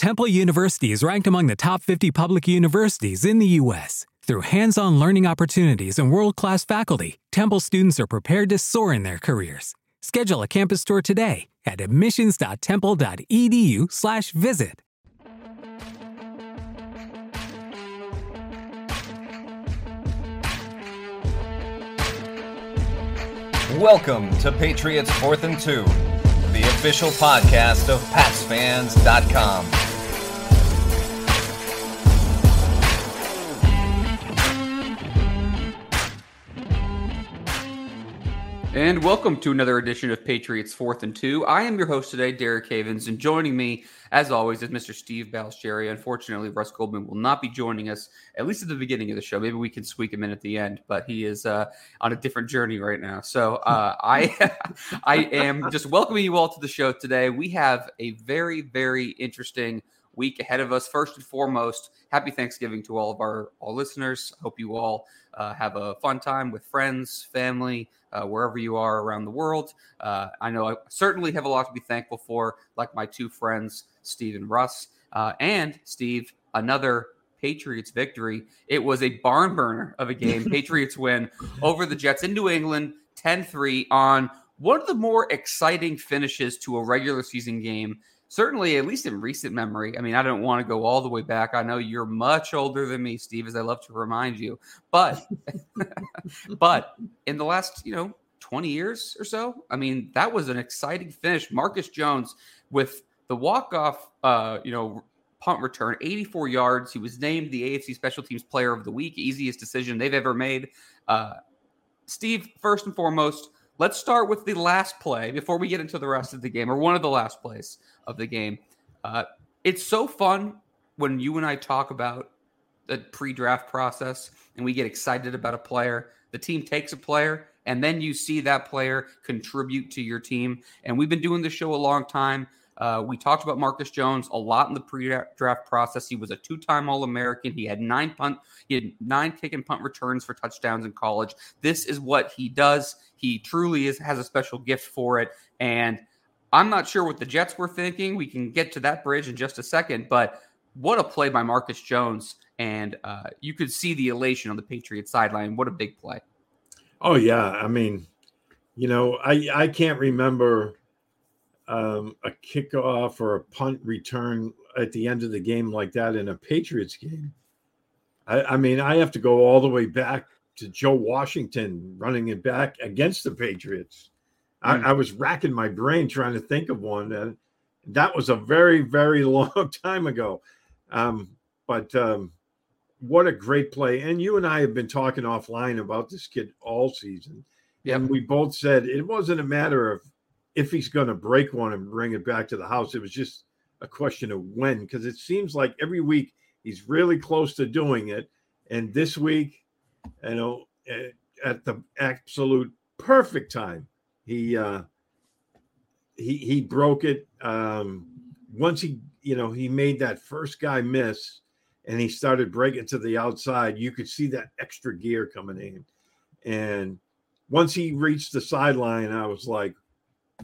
Temple University is ranked among the top 50 public universities in the U.S. Through hands-on learning opportunities and world-class faculty, Temple students are prepared to soar in their careers. Schedule a campus tour today at admissions.temple.edu/visit. Welcome to Patriots Fourth and Two, the official podcast of PatsFans.com. And welcome to another edition of Patriots Fourth and Two. I am your host today, Derek Havens, and joining me, as always, is Mr. Steve Balestrieri. Unfortunately, Russ Goldman will not be joining us, at least at the beginning of the show. Maybe we can squeak him in at the end, but he is uh, on a different journey right now. So uh, I, I am just welcoming you all to the show today. We have a very, very interesting week ahead of us. First and foremost, happy Thanksgiving to all of our all listeners. Hope you all uh, have a fun time with friends, family, uh, wherever you are around the world. Uh, I know I certainly have a lot to be thankful for, like my two friends, Steve and Russ. Uh, and Steve, another Patriots victory. It was a barn burner of a game. Patriots win over the Jets in New England 10 3 on one of the more exciting finishes to a regular season game certainly at least in recent memory. I mean, I don't want to go all the way back. I know you're much older than me, Steve, as I love to remind you. But but in the last, you know, 20 years or so, I mean, that was an exciting finish. Marcus Jones with the walk-off uh, you know, punt return, 84 yards. He was named the AFC Special Teams Player of the Week, easiest decision they've ever made. Uh, Steve, first and foremost, let's start with the last play before we get into the rest of the game, or one of the last plays of the game. Uh, it's so fun when you and I talk about the pre-draft process and we get excited about a player. The team takes a player, and then you see that player contribute to your team. And we've been doing this show a long time. Uh, we talked about Marcus Jones a lot in the pre-draft process. He was a two-time All-American. He had nine punt, he had nine kick and punt returns for touchdowns in college. This is what he does. He truly is has a special gift for it, and I'm not sure what the Jets were thinking. We can get to that bridge in just a second, but what a play by Marcus Jones. And uh, you could see the elation on the Patriots sideline. What a big play. Oh, yeah. I mean, you know, I, I can't remember um, a kickoff or a punt return at the end of the game like that in a Patriots game. I, I mean, I have to go all the way back to Joe Washington running it back against the Patriots. I, hmm. I, was racking my brain trying to think of one, and that was a very, very long time ago. Um, but um, what a great play! And you and I have been talking offline about this kid all season, yep. and we both said it wasn't a matter of if he's going to break one and bring it back to the house. It was just a question of when, because it seems like every week he's really close to doing it, and this week, you know, at the absolute perfect time he uh, he he broke it. Um, once he you know he made that first guy miss, and he started breaking to the outside. You could see that extra gear coming in, and once he reached the sideline, I was like,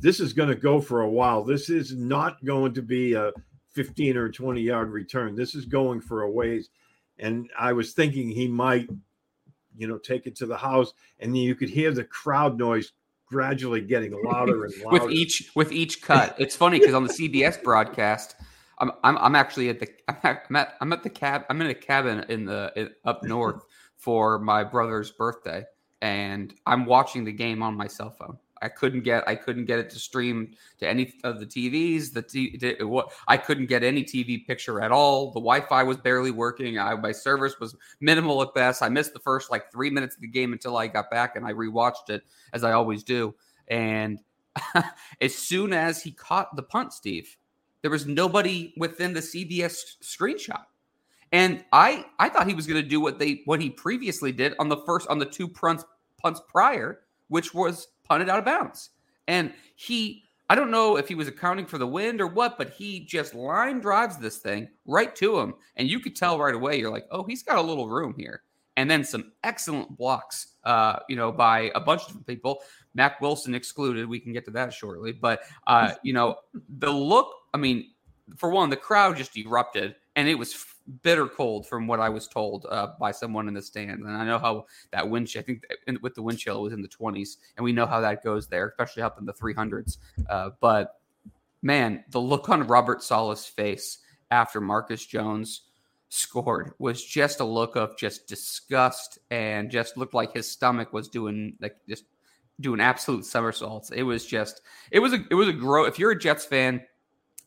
"This is going to go for a while. This is not going to be a 15 or 20 yard return. This is going for a ways." And I was thinking he might, you know, take it to the house, and then you could hear the crowd noise gradually getting louder and louder with each with each cut. It's funny because on the CBS broadcast, I'm, I'm I'm actually at the I'm at I'm at the cab I'm in a cabin in the in, up north for my brother's birthday, and I'm watching the game on my cell phone. I couldn't get I couldn't get it to stream to any of the TVs. The t- what I couldn't get any TV picture at all. The Wi-Fi was barely working. I, my service was minimal at best. I missed the first like three minutes of the game until I got back and I rewatched it as I always do. And as soon as he caught the punt, Steve, There was nobody within the CBS screenshot. And I I thought he was going to do what they what he previously did on the first on the two punts punts prior, which was punted out of bounds. And he I don't know if he was accounting for the wind or what, but he just line drives this thing right to him. And you could tell right away, you're like, oh, he's got a little room here. And then some excellent blocks, uh, you know, by a bunch of people, Mack Wilson excluded. We can get to that shortly. But, uh, you know, the look, I mean, for one, the crowd just erupted and it was bitter cold from what I was told uh, by someone in the stands. And I know how that wind I think with the wind chill, was in the 20s. And we know how that goes there, especially up in the 300s. Uh, but man, the look on Robert Saleh's face after Marcus Jones scored was just a look of just disgust and just looked like his stomach was doing like just doing absolute somersaults. It was just, it was a, it was a grow. If you're a Jets fan,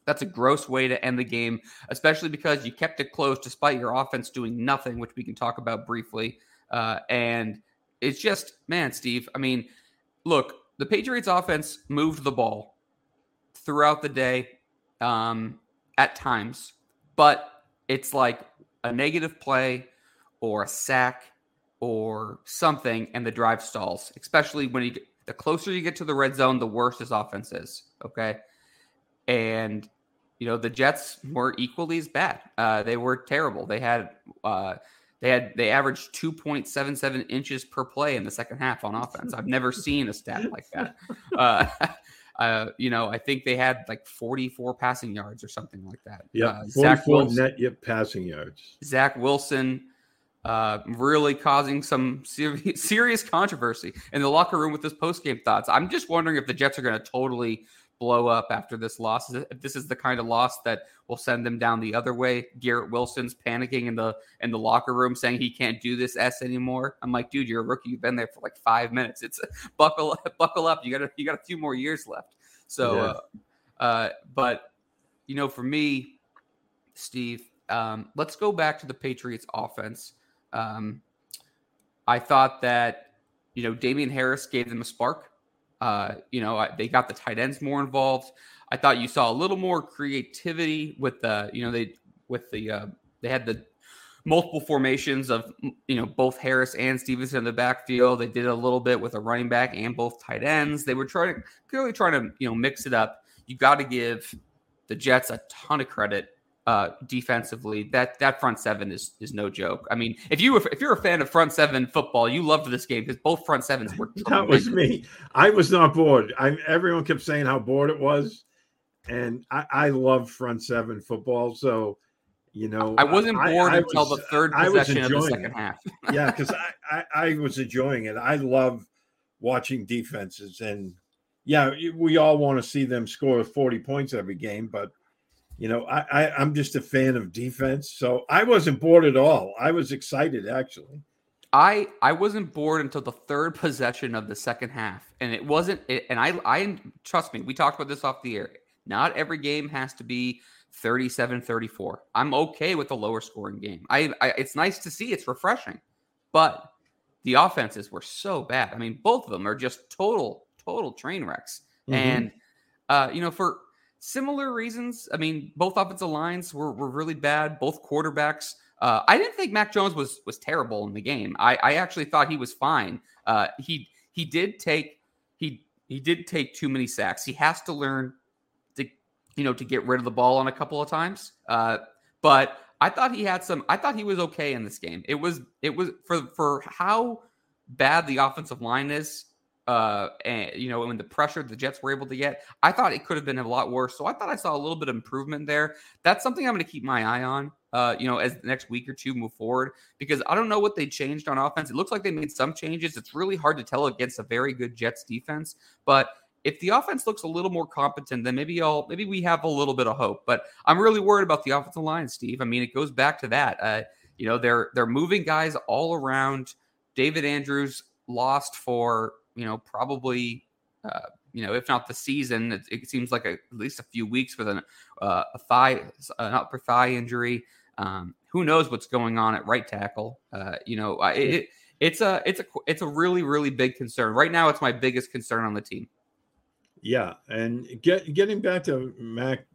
that's a gross way to end the game, especially because you kept it close despite your offense doing nothing, which we can talk about briefly. Uh, and it's just, man, Steve, I mean, look, the Patriots offense moved the ball throughout the day um, at times, but it's like a negative play or a sack or something, and the drive stalls, especially when you the closer you get to the red zone, the worse this offense is. Okay. And you know the Jets were equally as bad. Uh, they were terrible. They had uh, they had they averaged two point seven seven inches per play in the second half on offense. I've never seen a stat like that. Uh, uh, you know, I think they had like forty four passing yards or something like that. Yeah, uh, Zach Wilson, net yet passing yards. Zach Wilson. Uh, really causing some serious, serious controversy in the locker room with his post game thoughts. I'm just wondering if the Jets are going to totally blow up after this loss. If this is the kind of loss that will send them down the other way, Garrett Wilson's panicking in the in the locker room saying he can't do this S anymore. I'm like, dude, you're a rookie. You've been there for like five minutes. It's buckle buckle up. You got a, you got a few more years left. So, yeah. uh, uh, but you know, for me, Steve, um, let's go back to the Patriots offense. Um, I thought that you know Damien Harris gave them a spark. Uh, you know, they got the tight ends more involved. I thought you saw a little more creativity with the, you know, they with the uh, they had the multiple formations of you know both Harris and Stevenson in the backfield. They did a little bit with a running back and both tight ends. They were trying clearly trying to you know mix it up. You got to give the Jets a ton of credit uh, defensively, that that front seven is is no joke. I mean, if you if you're a fan of front seven football, you loved this game because both front sevens were. that was me. I was not bored. I everyone kept saying how bored it was, and I, I love front seven football. So, you know, I wasn't bored I, I until was, the third possession of the second it. half. yeah, because I, I I was enjoying it. I love watching defenses, and yeah, we all want to see them score forty points every game, but you know, I, I I'm just a fan of defense, so I wasn't bored at all. I was excited actually. I I wasn't bored until the third possession of the second half, and it wasn't. It, and I I trust me, we talked about this off the air. Not every game has to be 37-34. I'm okay with a lower scoring game. I, I it's nice to see. It's refreshing, but the offenses were so bad. I mean, both of them are just total total train wrecks. Mm-hmm. And uh, you know, for similar reasons. I mean, both offensive lines were, were really bad. Both quarterbacks. Uh, I didn't think Mac Jones was was terrible in the game. I, I actually thought he was fine. Uh, he he did take he he did take too many sacks. He has to learn to you know to get rid of the ball on a couple of times. Uh, but I thought he had some. I thought he was okay in this game. It was it was for for how bad the offensive line is uh, and you know, when the pressure the Jets were able to get, I thought it could have been a lot worse. So I thought I saw a little bit of improvement there. That's something I'm going to keep my eye on. Uh, you know, as the next week or two move forward, because I don't know what they changed on offense. It looks like they made some changes. It's really hard to tell against a very good Jets defense, but if the offense looks a little more competent, then maybe I'll maybe we have a little bit of hope. But I'm really worried about the offensive line, Steve. I mean, it goes back to that. Uh, you know, they're they're moving guys all around. David Andrews lost for you know, probably, uh, you know, if not the season, it, it seems like a, at least a few weeks with an, uh, a thigh, an upper thigh injury. Um, who knows what's going on at right tackle? Uh, you know, it, it's a it's a it's a really really big concern right now. It's my biggest concern on the team. Yeah, and get getting back to Mac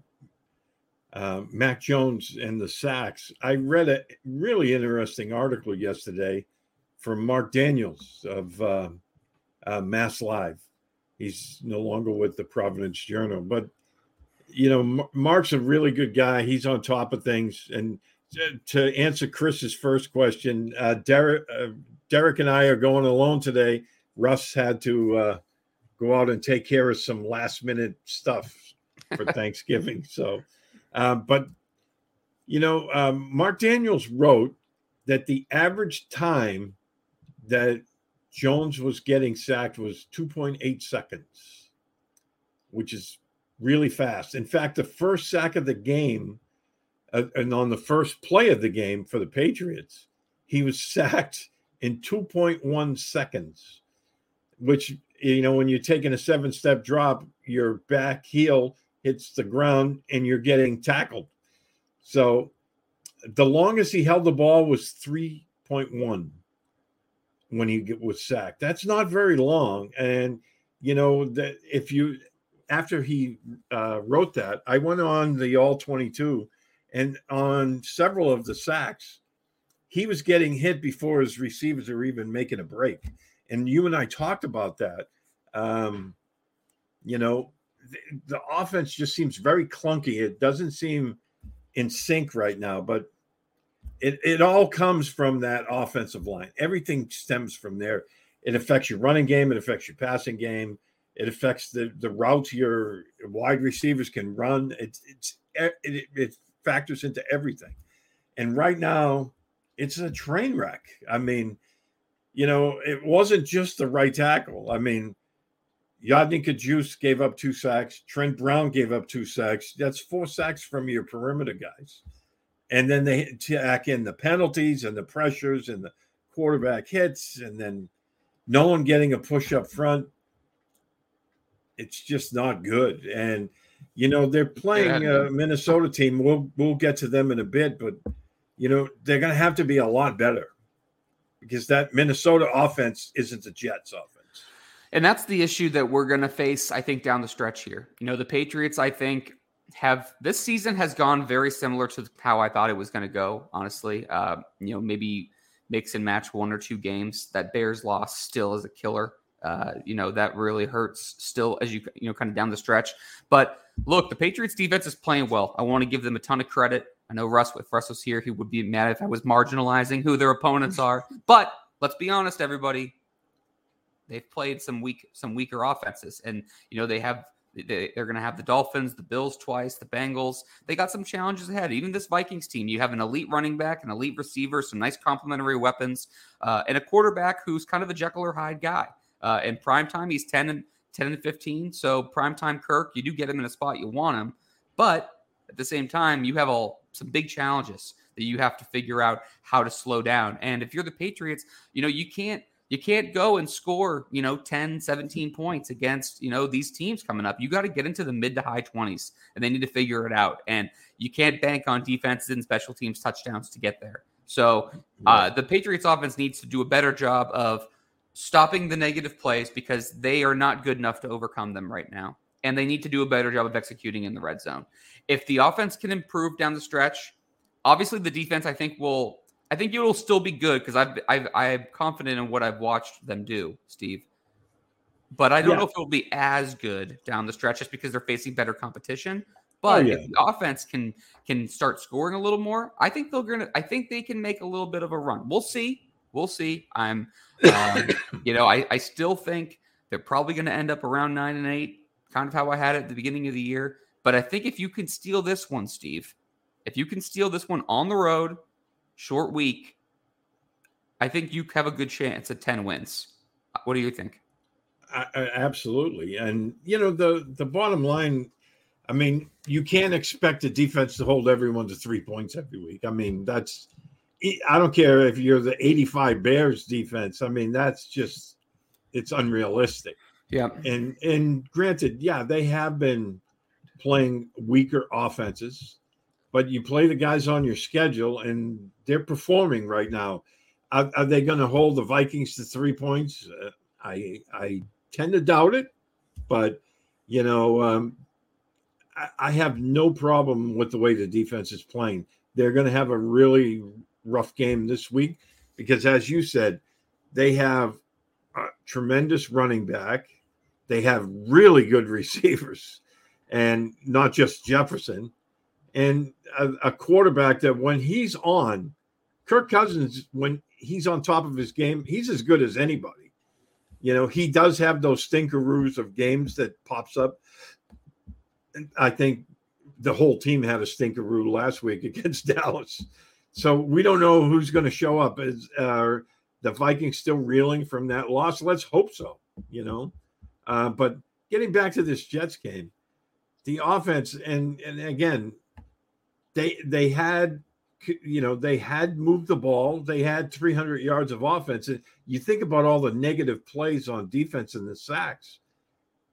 uh, Mac Jones and the sacks. I read a really interesting article yesterday from Mark Daniels of uh, uh, Mass Live. He's no longer with the Providence Journal, but you know, Mark's a really good guy. He's on top of things. And to answer Chris's first question, uh, Derek, uh, Derek and I are going alone today. Russ had to uh, go out and take care of some last minute stuff for Thanksgiving. So, uh, but you know, um, Mark Daniels wrote that the average time that Jones was getting sacked was 2.8 seconds, which is really fast. In fact, the first sack of the game, uh, and on the first play of the game for the Patriots, he was sacked in 2.1 seconds, which, you know, when you're taking a seven step drop, your back heel hits the ground and you're getting tackled. So the longest he held the ball was 3.1 when he was sacked. That's not very long. And, you know, that if you, after he uh, wrote that, I went on the All 22, and on several of the sacks, he was getting hit before his receivers are even making a break. And you and I talked about that. Um, you know, the, the offense just seems very clunky. It doesn't seem in sync right now, but it, it all comes from that offensive line. Everything stems from there. It affects your running game, it affects your passing game it affects the the routes your wide receivers can run. It's it's it, it factors into everything. And right now, it's a train wreck. I mean, you know, it wasn't just the right tackle. I mean, Yodny Cajuste gave up two sacks. Trent Brown gave up two sacks. That's four sacks from your perimeter guys. And then they tack in the penalties and the pressures and the quarterback hits, and then no one getting a push up front it's just not good. And you know they're playing a Minnesota team. We'll we'll get to them in a bit, but you know they're going to have to be a lot better because that Minnesota offense isn't the Jets offense. And that's the issue that we're going to face, I think, down the stretch here. You know, the Patriots, I think, have this season has gone very similar to how I thought it was going to go. Honestly, uh, you know, maybe mix and match one or two games. That Bears loss still is a killer. Uh, you know that really hurts still as you you know kind of down the stretch. But look, the Patriots defense is playing well. I want to give them a ton of credit. I know Russ, if Russ was here, he would be mad if I was marginalizing who their opponents are. But let's be honest, everybody, they've played some weak some weaker offenses, and you know they have they, are going to have the Dolphins, the Bills twice, the Bengals. They got some challenges ahead. Even this Vikings team, you have an elite running back, an elite receiver, some nice complementary weapons, uh, and a quarterback who's kind of a Jekyll or Hyde guy. Uh, in prime time, he's 10 and 10 and 15. So prime time Kirk, you do get him in a spot you want him, but at the same time, you have all some big challenges that you have to figure out how to slow down. And if you're the Patriots, you know, you can't you can't go and score, you know, 10, 17 points against, you know, these teams coming up. You got to get into the mid to high 20s and they need to figure it out. And you can't bank on defenses and special teams touchdowns to get there. So uh, the Patriots offense needs to do a better job of stopping the negative plays because they are not good enough to overcome them right now. And they need to do a better job of executing in the red zone. If the offense can improve down the stretch, obviously the defense, I think, will. I think it will still be good because I've, I've I'm confident in what I've watched them do, Steve. But I don't yeah. know if it will be as good down the stretch just because they're facing better competition. But oh, yeah. if the offense can can start scoring a little more, I think they're gonna. I think they can make a little bit of a run. We'll see we'll see. I'm, um, you know, I, I still think they're probably going to end up around nine and eight, kind of how I had it at the beginning of the year. But I think if you can steal this one, Steve, if you can steal this one on the road, short week, I think you have a good chance at 10 wins. What do you think? I, I, absolutely. And, you know, the, the bottom line, I mean, you can't expect a defense to hold everyone to three points every week. I mean, that's I don't care if you're the 85 Bears defense. I mean, that's just it's unrealistic. Yeah. And and granted, yeah, they have been playing weaker offenses, but you play the guys on your schedule and they're performing right now. Are, are they going to hold the Vikings to three points? Uh, I I tend to doubt it, but you know, um, I have no problem with the way the defense is playing. They're going to have a really rough game this week because, as you said, they have a tremendous running back. They have really good receivers, and not just Jefferson, and a, a quarterback that when he's on, Kirk Cousins, when he's on top of his game, he's as good as anybody. You know, he does have those stinkeroos of games that pops up. I think the whole team had a stinkeroo last week against Dallas. So we don't know who's going to show up. Is uh, the Vikings still reeling from that loss? Let's hope so. You know, uh, but getting back to this Jets game, the offense and and again, they they had you know they had moved the ball. They had 300 yards of offense. And you think about all the negative plays on defense and the sacks.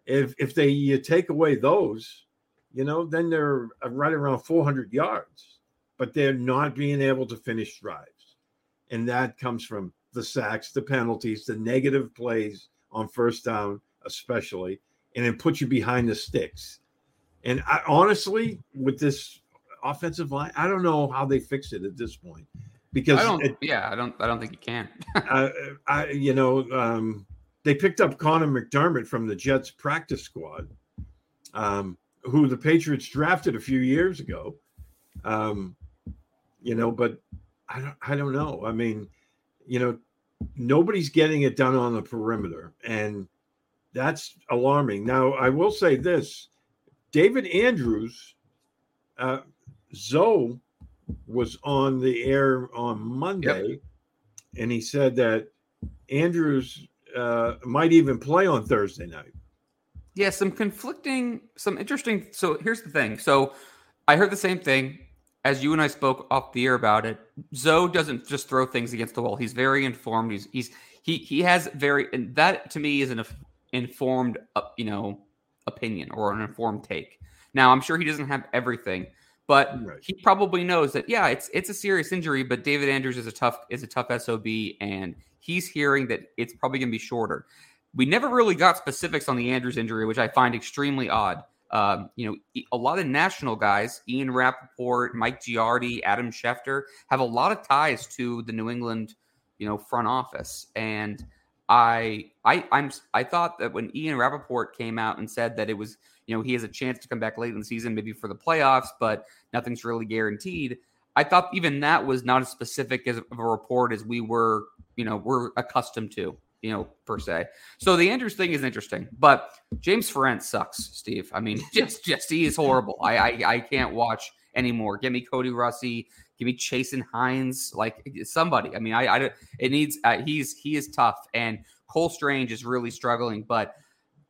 If if they you take away those you know then they're right around 400 yards but they're not being able to finish drives. And that comes from the sacks the penalties the negative plays on first down especially and it puts you behind the sticks. And I, honestly with this offensive line. I don't know how they fix it at this point because I don't. It, yeah, I don't. I don't think you can. uh, I, you know, um, they picked up Connor McDermott from the Jets practice squad, um, who the Patriots drafted a few years ago. Um, you know, but I don't. I don't know. I mean, you know, nobody's getting it done on the perimeter, and that's alarming. Now, I will say this: David Andrews. Uh, Zo was on the air on Monday, yep. and he said that Andrews uh, might even play on Thursday night. Yeah, some conflicting, some interesting. So here's the thing. So I heard the same thing as you and I spoke off the air about it. Zo doesn't just throw things against the wall. He's very informed. He's he's he he has very and that to me is an informed, uh, you know, opinion or an informed take. Now I'm sure he doesn't have everything, but right. he probably knows that yeah, it's it's a serious injury, but David Andrews is a tough is a tough SOB and he's hearing that it's probably going to be shorter. We never really got specifics on the Andrews injury, which I find extremely odd. Um, you know, a lot of national guys, Ian Rapoport, Mike Giardi, Adam Schefter, have a lot of ties to the New England, you know, front office. And I, I, I'm, I thought that when Ian Rapoport came out and said that it was you know, he has a chance to come back late in the season, maybe for the playoffs, but nothing's really guaranteed. I thought even that was not as specific as of a report as we were, you know, we're accustomed to, you know, per se. So the Andrews thing is interesting, but James Ferentz sucks, Steve. I mean, just just he is horrible. I I, I can't watch anymore. Give me Cody Russi. Give me Chasen Hines. Like somebody. I mean, I, I it needs. Uh, he's he is tough, and Cole Strange is really struggling. But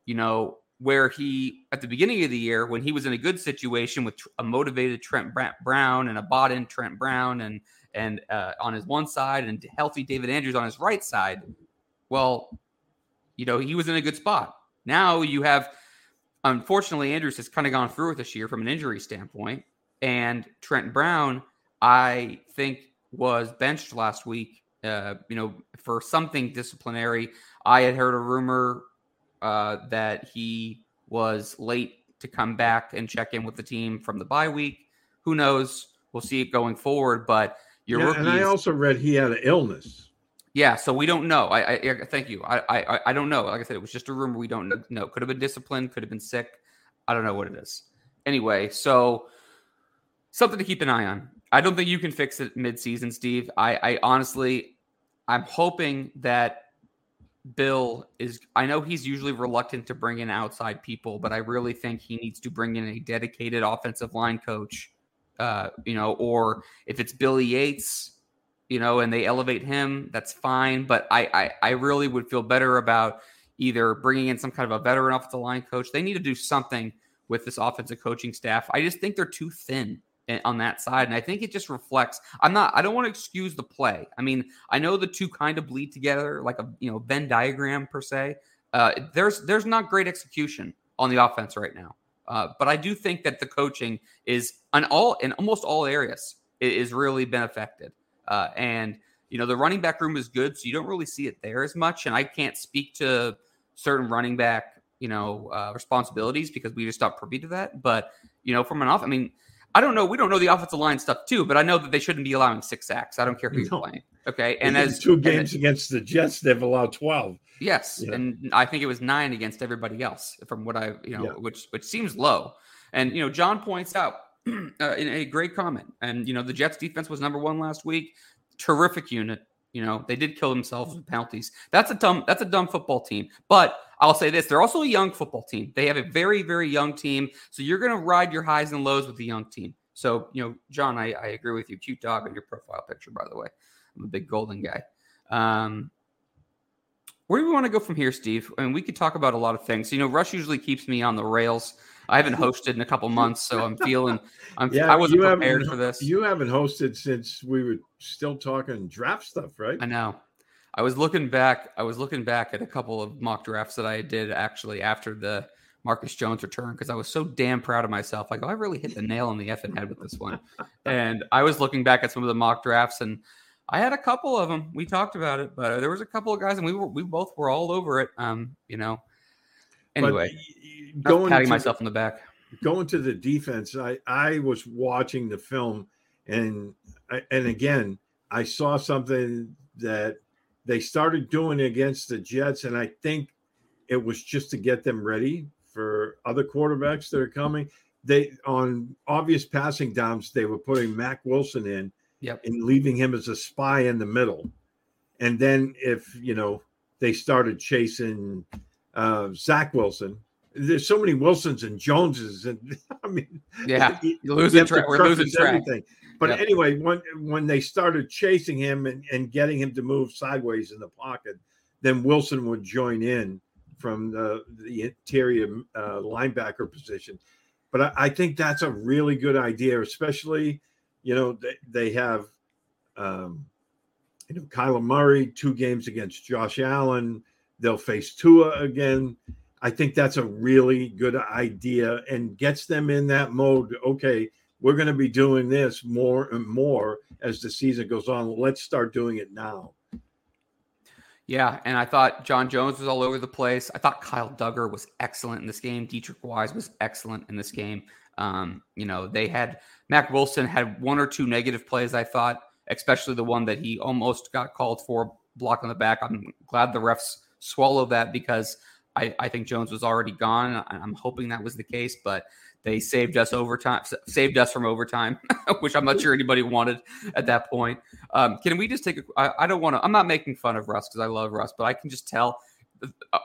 you know, where he at the beginning of the year when he was in a good situation with a motivated Trent Brown and a bought in Trent Brown and and uh, on his one side and healthy David Andrews on his right side, well, you know he was in a good spot. Now you have, unfortunately, Andrews has kind of gone through it this year from an injury standpoint, and Trent Brown, I think, was benched last week. Uh, you know, for something disciplinary. I had heard a rumor uh, that he was late to come back and check in with the team from the bye week. Who knows? We'll see it going forward. But your yeah, and I also read he had an illness. Yeah, so we don't know. I, I thank you. I, I I don't know. Like I said, it was just a rumor. We don't know. Could have been disciplined. Could have been sick. I don't know what it is. Anyway, so something to keep an eye on. I don't think you can fix it mid-season, Steve. I, I honestly, I'm hoping that Bill is I know he's usually reluctant to bring in outside people, but I really think he needs to bring in a dedicated offensive line coach. Uh, you know, or if it's Billy Yates, you know, and they elevate him, that's fine. But I, I, I really would feel better about either bringing in some kind of a veteran offensive line coach. They need to do something with this offensive coaching staff. I just think they're too thin on that side. And I think it just reflects. I'm not. I don't want to excuse the play. I mean, I know the two kind of bleed together, like a you know Venn diagram per se. Uh, there's there's not great execution on the offense right now, uh, but I do think that the coaching is on all in almost all areas is really been affected. Uh, and you know the running back room is good, so you don't really see it there as much. And I can't speak to certain running back you know, uh, responsibilities because we just stopped privy to that. But you know, from an off, I mean, I don't know. We don't know the offensive line stuff too, but I know that they shouldn't be allowing six sacks. I don't care who you're playing. Okay, and as two games and, against the Jets, they've allowed twelve. Yes, yeah. and I think it was nine against everybody else, from what I you know, yeah. which which seems low. And you know, John points out uh, in a great comment, and you know, the Jets defense was number one last week. Terrific unit. You know, they did kill themselves with penalties. That's a dumb. That's a dumb football team. But I'll say this: they're also a young football team. They have a very, very young team. So you're going to ride your highs and lows with the young team. So you know, John, I, I agree with you. Cute dog on your profile picture, by the way. I'm a big golden guy. Um, where do we want to go from here, Steve? I mean, we could talk about a lot of things. You know, Rush usually keeps me on the rails. I haven't hosted in a couple months, so I'm feeling I'm yeah, I wasn't prepared for this. You haven't hosted since we were still talking draft stuff, right? I know. I was looking back. I was looking back at a couple of mock drafts that I did actually after the Marcus Jones return because I was so damn proud of myself. Like, oh, I really hit the nail on the effing head with this one. and I was looking back at some of the mock drafts, and I had a couple of them. We talked about it, but there was a couple of guys, and we were we both were all over it. Um, you know. Anyway, going patting myself on the back. Going to the defense, I I was watching the film, and and again, I saw something that they started doing it against the Jets, and I think it was just to get them ready for other quarterbacks that are coming. They on obvious passing downs, they were putting Mack Wilson in yep. and leaving him as a spy in the middle. And then if you know they started chasing uh, Zach Wilson, there's so many Wilsons and Joneses, and I mean, yeah, you're losing track. We're losing track. Everything. But yep. anyway, when when they started chasing him and, and getting him to move sideways in the pocket, then Wilson would join in from the, the interior uh, linebacker position. But I, I, think that's a really good idea, especially, you know, they, they have, um, you know, Kyler Murray, two games against Josh Allen. They'll face Tua again. I think that's a really good idea and gets them in that mode. Okay, we're going to be doing this more and more as the season goes on. Let's start doing it now. Yeah, and I thought John Jones was all over the place. I thought Kyle Dugger was excellent in this game. Deatrich Wise was excellent in this game. Um, you know, they had Mack Wilson had one or two negative plays, I thought, especially the one that he almost got called for block on the back. I'm glad the refs swallowed that because I, I think Jones was already gone. I'm hoping that was the case, but they saved us overtime, saved us from overtime, which I'm not sure anybody wanted at that point. Um, can we just take a? I, don't want to. I'm not making fun of Russ because I love Russ, but I can just tell.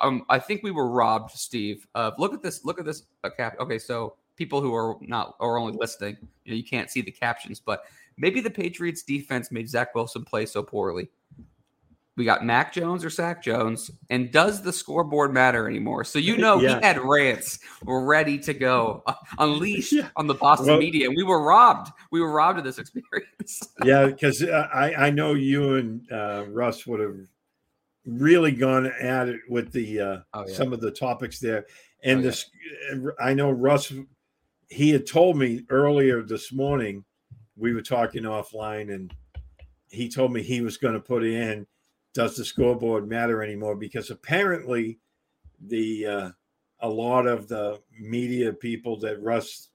Um, I think we were robbed, Steve. Of look at this. Look at this uh, cap. Okay, so people who are not or only listening, you know, you can't see the captions, but maybe the Patriots defense made Zach Wilson play so poorly we got Mac Jones or Sack Jones, and does the scoreboard matter anymore? So you know yeah. he had rants ready to go, uh, unleashed yeah. on the Boston well, media, and we were robbed. We were robbed of this experience. yeah, because uh, I I know you and uh, Russ would have really gone at it with the uh, oh, yeah. some of the topics there, and oh, this I know Russ. He had told me earlier this morning. We were talking offline, and he told me he was going to put in does the scoreboard matter anymore? Because apparently, the uh, a lot of the media people that Russ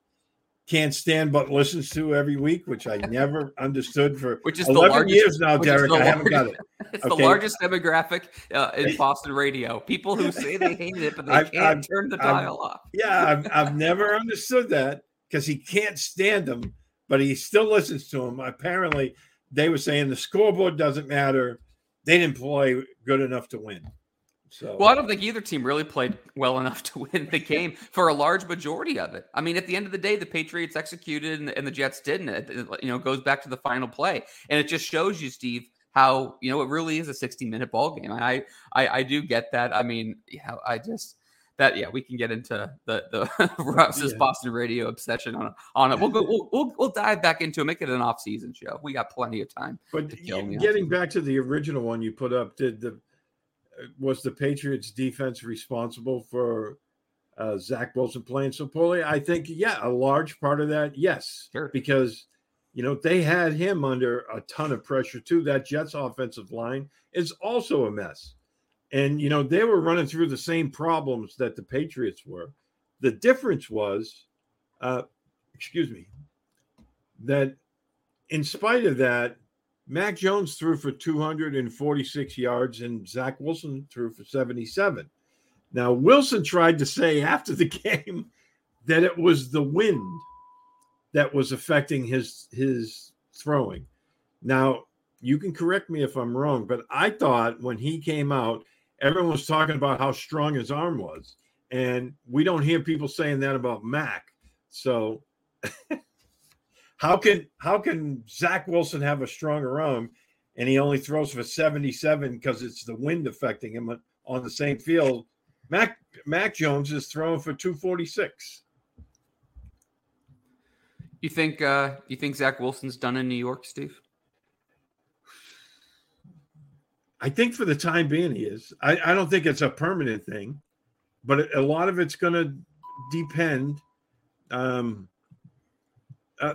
can't stand but listens to every week, which I never understood for which is 11 largest, years now, Derek. I haven't got it. It's okay. the largest demographic uh, in Boston radio. People who say they hate it, but they I've, can't I've, turn the dial I've, off. Yeah, I've, I've never understood that because he can't stand them, but he still listens to them. Apparently, they were saying the scoreboard doesn't matter they didn't play good enough to win. So well, I don't think either team really played well enough to win the game for a large majority of it. I mean, at the end of the day, the Patriots executed and, and the Jets didn't. It, you know, goes back to the final play, and it just shows you, Steve, how you know it really is a 60 minute ball game. I, I I do get that. I mean, yeah, I just that yeah, we can get into the the Russ's yeah. Boston radio obsession on on it. We'll go we'll, we'll, we'll dive back into it, make it an off season show. We got plenty of time. But getting back to the original one you put up, did the was the Patriots defense responsible for uh, Zach Wilson playing so poorly? I think yeah, a large part of that, yes, sure. because you know they had him under a ton of pressure too. That Jets offensive line is also a mess And, you know, they were running through the same problems that the Patriots were. The difference was, uh, excuse me, that in spite of that, Mac Jones threw for 246 yards and Zach Wilson threw for 77. Now, Wilson tried to say after the game that it was the wind that was affecting his his throwing. Now, you can correct me if I'm wrong, but I thought when he came out, everyone was talking about how strong his arm was. And we don't hear people saying that about Mac. So how can how can Zach Wilson have a stronger arm and he only throws for 77 because it's the wind affecting him on the same field? Mac Mac Jones is throwing for 246. You think uh you think Zach Wilson's done in New York, Steve? I think for the time being he is. I, I don't think it's a permanent thing, but a lot of it's going to depend. Um,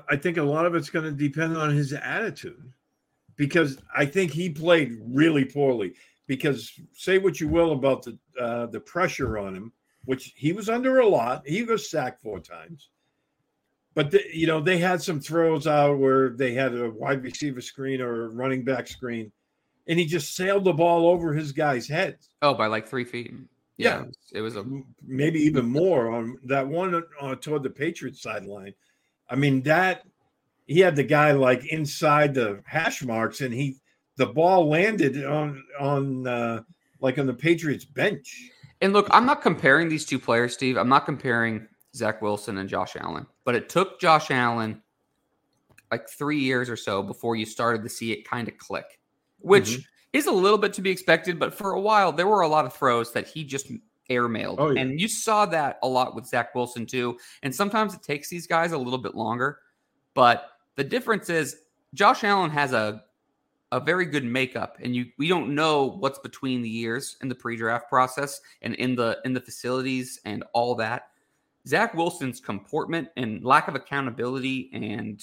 I think a lot of it's going to depend on his attitude, because I think he played really poorly. Because say what you will about the uh, the pressure on him, which he was under a lot. He was sacked four times, but the, you know they had some throws out where they had a wide receiver screen or a running back screen and he just sailed the ball over his guy's head. Oh, by like three feet. Yeah, yeah. it was a maybe even more on that one uh, toward the Patriots sideline. I mean that he had the guy like inside the hash marks, and he the ball landed on on uh, like on the Patriots bench. And look, I'm not comparing these two players, Steve. I'm not comparing Zach Wilson and Josh Allen, but it took Josh Allen like three years or so before you started to see it kind of click which mm-hmm. is a little bit to be expected. But for a while, there were a lot of throws that he just airmailed. Oh, yeah. And you saw that a lot with Zach Wilson, too. And sometimes it takes these guys a little bit longer. But the difference is Josh Allen has a a very good makeup and you we don't know what's between the years in the pre-draft process and in the in the facilities and all that zach wilson's comportment and lack of accountability and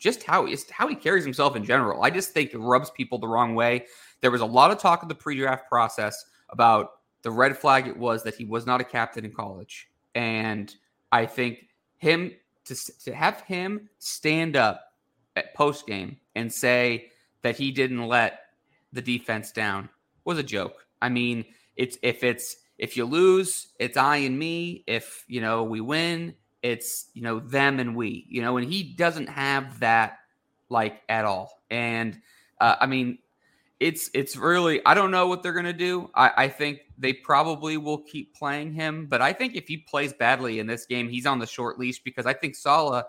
just how how he carries himself in general. I just think it rubs people the wrong way. There was a lot of talk in the pre-draft process about the red flag it was that he was not a captain in college, and I think him to to have him stand up at post game and say that he didn't let the defense down was a joke. I mean, it's if it's if you lose, it's I and me. If you know we win, it's, you know, them and we, you know, and he doesn't have that like at all. And uh, I mean, it's it's really I don't know what they're gonna do. I, I think they probably will keep playing him, but I think if he plays badly in this game, he's on the short leash because I think Saleh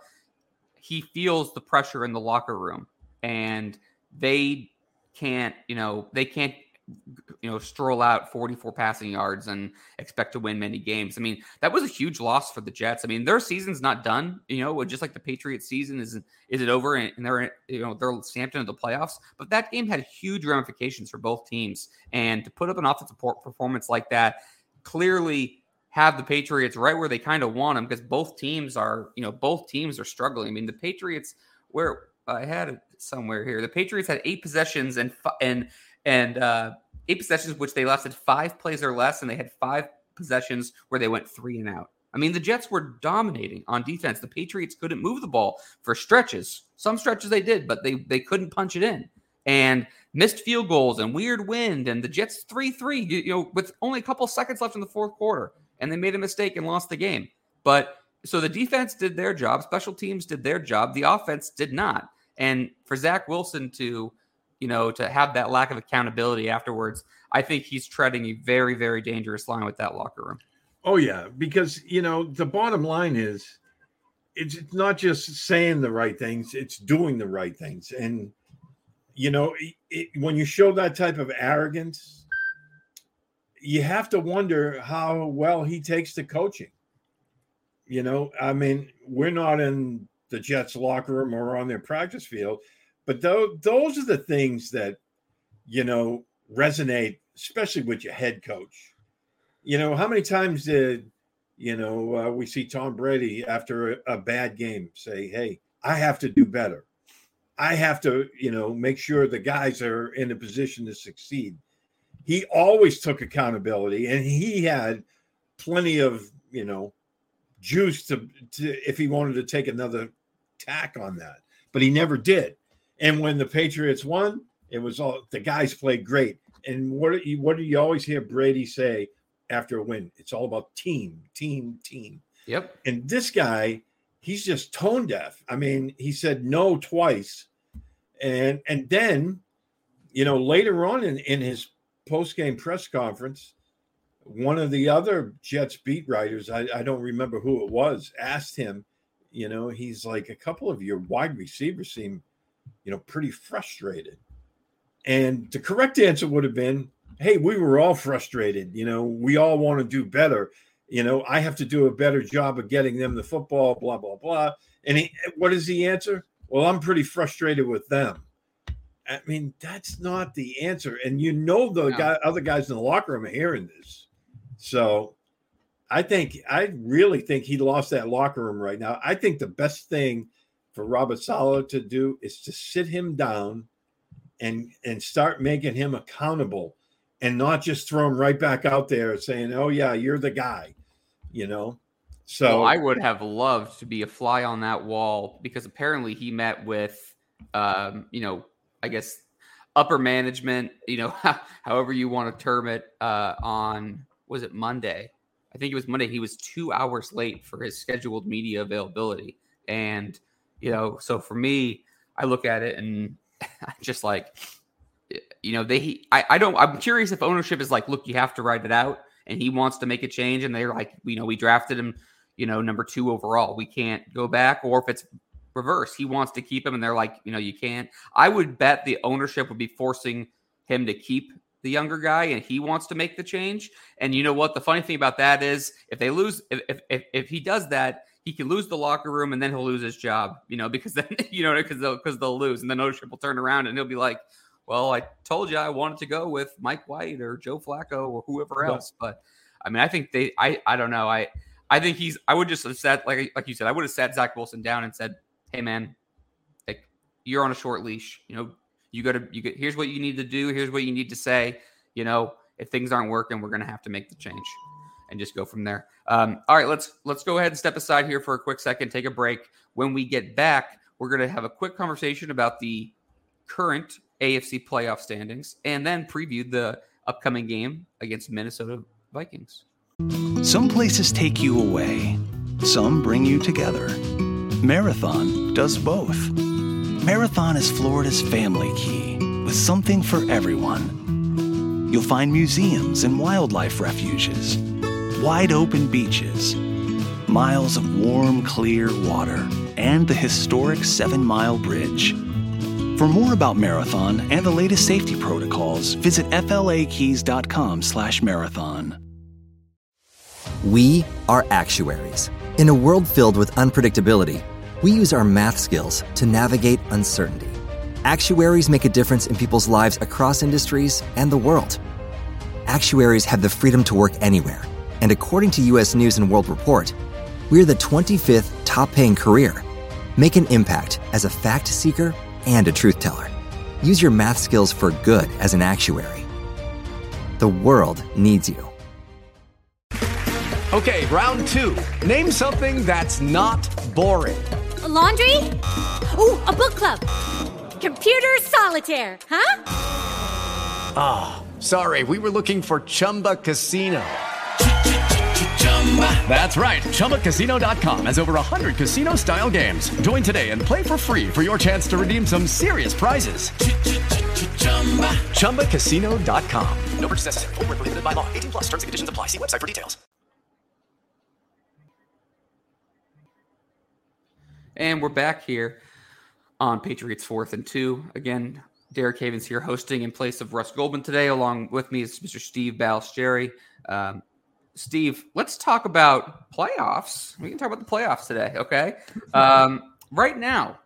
he feels the pressure in the locker room and they can't, you know, they can't you know, stroll out 44 passing yards and expect to win many games. I mean, that was a huge loss for the Jets. I mean, their season's not done, you know, just like the Patriots season is is it over and they're you know, they're stamped into the playoffs, but that game had huge ramifications for both teams. And to put up an offensive performance like that clearly have the Patriots right where they kind of want them because both teams are, you know, both teams are struggling. I mean, the Patriots where I had it somewhere here. The Patriots had eight possessions and and and uh, eight possessions, which they lasted five plays or less, and they had five possessions where they went three and out. I mean, the Jets were dominating on defense. The Patriots couldn't move the ball for stretches. Some stretches they did, but they they couldn't punch it in. And missed field goals and weird wind. And the Jets 3 3, you know, with only a couple seconds left in the fourth quarter. And they made a mistake and lost the game. But so the defense did their job, special teams did their job, the offense did not. And for Zach Wilson to you know, to have that lack of accountability afterwards, I think he's treading a very, very dangerous line with that locker room. Oh yeah, because you know the bottom line is, it's not just saying the right things; it's doing the right things. And you know, it, it, when you show that type of arrogance, you have to wonder how well he takes to coaching. You know, I mean, we're not in the Jets locker room or on their practice field, but those those are the things that you know resonate, especially with your head coach. You know, how many times did you know uh, we see Tom Brady after a, a bad game say, "Hey, I have to do better. I have to, you know, make sure the guys are in a position to succeed." He he always took accountability, and he had plenty of you know juice to, to if he wanted to take another tack on that, but he never did. And when the Patriots won, it was all the guys played great. And what do you, what do you always hear Brady say after a win? It's all about team, team, team. Yep. And this guy, he's just tone deaf. I mean, he said no twice, and and then, you know, later on in in his post game press conference, one of the other Jets beat writers, I, I don't remember who it was, asked him, you know, he's like, a couple of your wide receivers seem, you know, pretty frustrated. And the correct answer would have been, hey, we were all frustrated. You know, we all want to do better. You know, I have to do a better job of getting them the football, blah, blah, blah. And he, what is the answer? Well, I'm pretty frustrated with them. I mean, that's not the answer. And you know, the No. guy, other guys in the locker room are hearing this. So I think, I really think he lost that locker room right now. I think the best thing for Robert Saleh to do is to sit him down and and start making him accountable and not just throw him right back out there saying, "Oh yeah, you're the guy," you know. So Well, I would have loved to be a fly on that wall because apparently he met with, um, you know, I guess upper management, you know, however you want to term it, uh, on was it Monday? I think it was Monday. He was two hours late for his scheduled media availability, and you know, so for me, I look at it and I just like, you know, they. I, I don't. I'm curious if ownership is like, look, you have to write it out, and he wants to make a change, and they're like, you know, we drafted him you know, number two overall. We can't go back, or if it's reverse, he wants to keep him, and they're like, you know, you can't. I would bet the ownership would be forcing him to keep the younger guy, and he wants to make the change. And you know what? The funny thing about that is, if they lose, if if if, if he does that. He can lose the locker room and then he'll lose his job, you know, because then, you know, because they'll, because they'll lose and then ownership will turn around and he'll be like, well, I told you I wanted to go with Mike White or Joe Flacco or whoever else. But I mean, I think they, I, I don't know. I, I think he's. I would just have said, like, like you said, I would have sat Zach Wilson down and said, "Hey, man, like, you're on a short leash. You know, you got to. You get. Here's what you need to do. Here's what you need to say. You know, if things aren't working, we're gonna have to make the change, and just go from there. Um, all right, let's let's go ahead and step aside here for a quick second, take a break. When we get back, we're gonna have a quick conversation about the current AFC playoff standings, and then preview the upcoming game against Minnesota Vikings. Some places take you away, some bring you together. Marathon does both. Marathon is Florida's family key with something for everyone. You'll find museums and wildlife refuges, wide open beaches, miles of warm, clear water, and the historic Seven Mile Bridge. For more about Marathon and the latest safety protocols, visit flakeys.com/marathon. We are actuaries. In a world filled with unpredictability, we use our math skills to navigate uncertainty. Actuaries make a difference in people's lives across industries and the world. Actuaries have the freedom to work anywhere, and according to US News and World Report, we're the 25th top paying career. Make an impact as a fact seeker and a truth teller. Use your math skills for good as an actuary. The world needs you. Okay, round two. Name something that's not boring. A laundry? Ooh, a book club. Computer solitaire, huh? Ah, sorry, we were looking for Chumba Casino. That's right. ChumbaCasino.com has over 100 casino style games. Join today and play for free for your chance to redeem some serious prizes. ChumbaCasino.com. No purchase necessary. Void where prohibited by law. 18 plus terms and conditions apply. See website for details. And we're back here on Patriots fourth and two. Again, Derek Havens here hosting in place of Russ Goldman today. Along with me is Mr. Steve Balestrieri. Um, Steve, let's talk about playoffs. We can talk about the playoffs today, okay? Um, right now,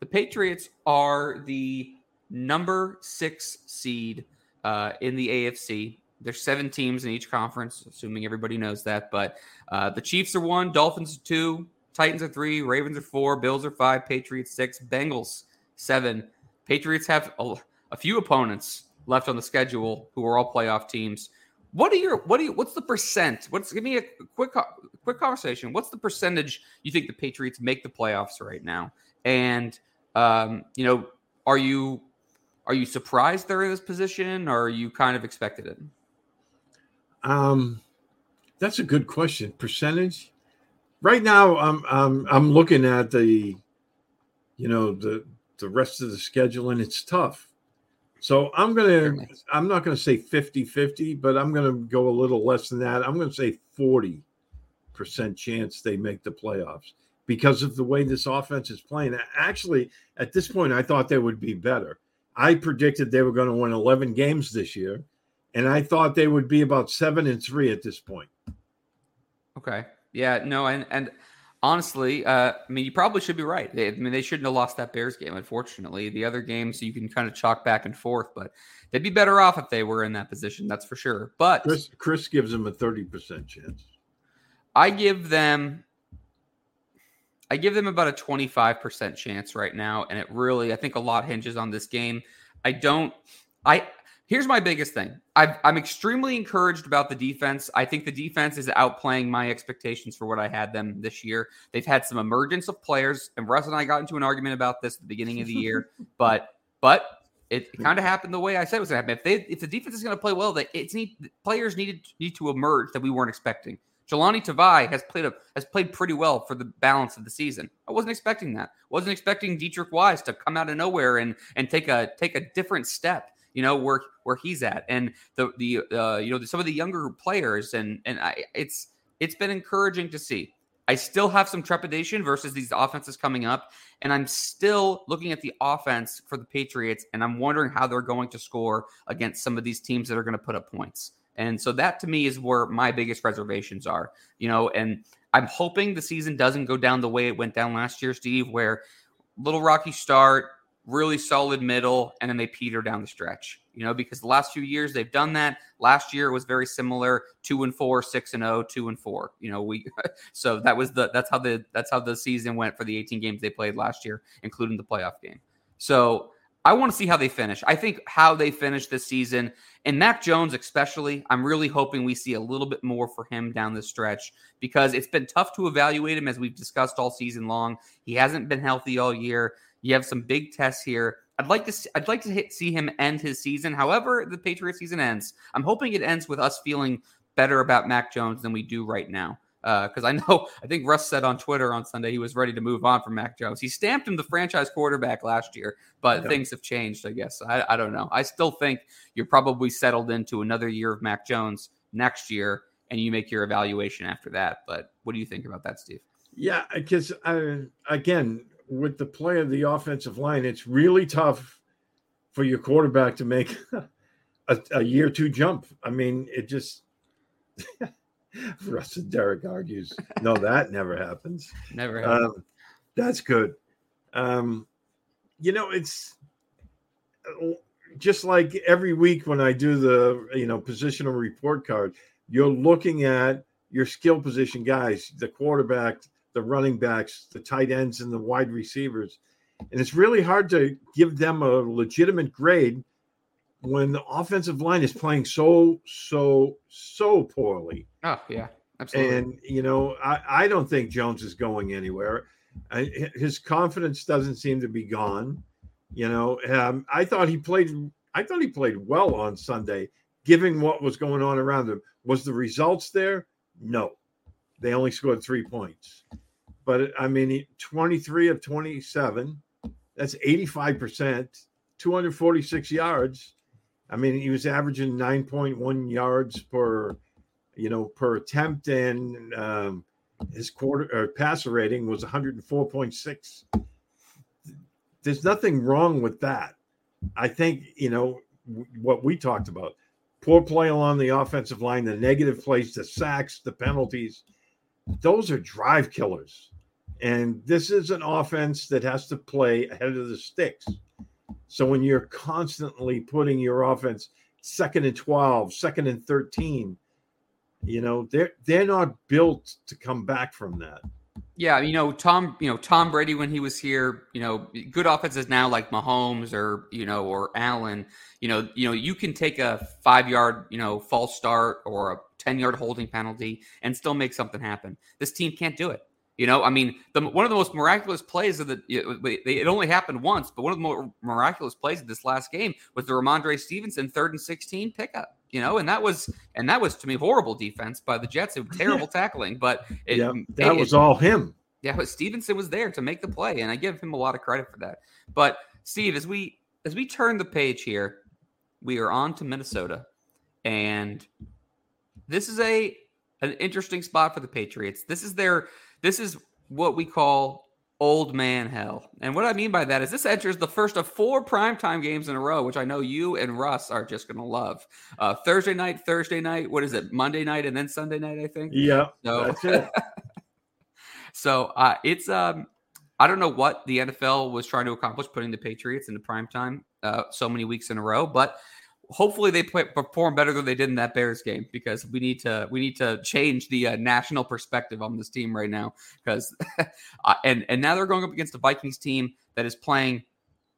the Patriots are the number six seed uh, in the AFC. There's seven teams in each conference, assuming everybody knows that. But uh, the Chiefs are one, Dolphins are two, Titans are three, Ravens are four, Bills are five, Patriots six, Bengals seven. Patriots have a, a few opponents left on the schedule who are all playoff teams. What are your what do you what's the percent? What's give me a quick quick conversation. What's the percentage you think the Patriots make the playoffs right now? And um, you know, are you are you surprised they're in this position, or are you kind of expected it? Um, that's a good question. Percentage. Right now, I'm I'm I'm looking at the, you know the the rest of the schedule, and it's tough. So I'm gonna I'm not gonna say 50-50, but I'm gonna go a little less than that. I'm gonna say 40 percent chance they make the playoffs because of the way this offense is playing. Actually, at this point, I thought they would be better. I predicted they were going to win 11 games this year, and I thought they would be about seven and three at this point. Okay. Yeah. No. And and honestly, uh, I mean, you probably should be right. They, I mean, they shouldn't have lost that Bears game. Unfortunately, the other games you can kind of chalk back and forth, but they'd be better off if they were in that position. That's for sure. But Chris, Chris gives them a 30 percent chance. I give them I give them about a 25% chance right now. And it really, I think a lot hinges on this game. I don't, I, here's my biggest thing. i am extremely encouraged about the defense. I think the defense is outplaying my expectations for what I had them this year. They've had some emergence of players, and Russ and I got into an argument about this at the beginning of the year, but, but, it kind of happened the way I said it was going to happen. If they, if the defense is going to play well, that it's need players needed need to emerge that we weren't expecting. Jahlani Tavai has played a, has played pretty well for the balance of the season. I wasn't expecting that. Wasn't expecting Deatrich Wise to come out of nowhere and and take a take a different step. You know where where he's at, and the the uh, you know some of the younger players, and and I, it's it's been encouraging to see. I still have some trepidation versus these offenses coming up, and I'm still looking at the offense for the Patriots, and I'm wondering how they're going to score against some of these teams that are going to put up points. And so that to me is where my biggest reservations are, you know, and I'm hoping the season doesn't go down the way it went down last year, Steve, where little rocky start, really solid middle, and then they peter down the stretch, you know, because the last few years they've done that. Last year was very similar two and four, six and oh, two and four. You know, we so that was the that's how the that's how the season went for the 18 games they played last year, including the playoff game. So I want to see how they finish. I think how they finish this season, and Mac Jones especially, I'm really hoping we see a little bit more for him down the stretch because it's been tough to evaluate him as we've discussed all season long. He hasn't been healthy all year. You have some big tests here. I'd like to see, I'd like to hit, see him end his season. However, the Patriots season ends. I'm hoping it ends with us feeling better about Mac Jones than we do right now because uh, I know I think Russ said on Twitter on Sunday he was ready to move on from Mac Jones. He stamped him the franchise quarterback last year, but yeah. things have changed. I guess I, I don't know. I still think you're probably settled into another year of Mac Jones next year, and you make your evaluation after that. But what do you think about that, Steve? Yeah, because uh, again, with the play of the offensive line, it's really tough for your quarterback to make a, a year two jump. I mean, it just. Russ and Derek argues. No, that never happens. Never happens. Um, that's good. Um, you know, it's uh, just like every week when I do the you know positional report card, you're looking at your skill position guys, the quarterback, the running backs, the tight ends, and the wide receivers. And it's really hard to give them a legitimate grade when the offensive line is playing so so so poorly. Oh yeah, absolutely. And you know, I I don't think Jones is going anywhere. I, his confidence doesn't seem to be gone. You know, um, I thought he played. I thought he played well on Sunday, given what was going on around him. Was the results there? No, they only scored three points. But I mean, 23 of 27. That's 85 percent. 246 yards I mean, he was averaging 9.1 yards per, you know, per attempt, and um, his quarter or passer rating was 104.6. There's nothing wrong with that. I think you know what we talked about: poor play along the offensive line, the negative plays, the sacks, the penalties. Those are drive killers, and this is an offense that has to play ahead of the sticks. So when you're constantly putting your offense second and 12, second and 13, you know, they're they're not built to come back from that. Yeah, you know Tom. You know Tom Brady when he was here. You know, good offenses now like Mahomes or you know or Allen. You know, you know you can take a five yard you know false start or a ten yard holding penalty and still make something happen. This team can't do it. You know, I mean, the, one of the most miraculous plays of the it only happened once, but one of the more miraculous plays of this last game was the Rhamondre Stevenson third and sixteen pickup. You know, and that was and that was to me horrible defense by the Jets. It was terrible tackling, but it, yeah, that it, was all him. Yeah, but Stevenson was there to make the play, and I give him a lot of credit for that. But Steve, as we as we turn the page here, we are on to Minnesota, and this is a an interesting spot for the Patriots. This is their this is what we call old man hell. And what I mean by that is this enters the first of four primetime games in a row, which I know you and Russ are just going to love. Uh, Thursday night, Thursday night, what is it? Monday night and then Sunday night, I think. Yeah. So, that's it. so uh, it's um I don't know what the NFL was trying to accomplish putting the Patriots into primetime uh, so many weeks in a row, but hopefully they play, perform better than they did in that Bears game because we need to we need to change the uh, national perspective on this team right now because uh, and and now they're going up against a Vikings team that is playing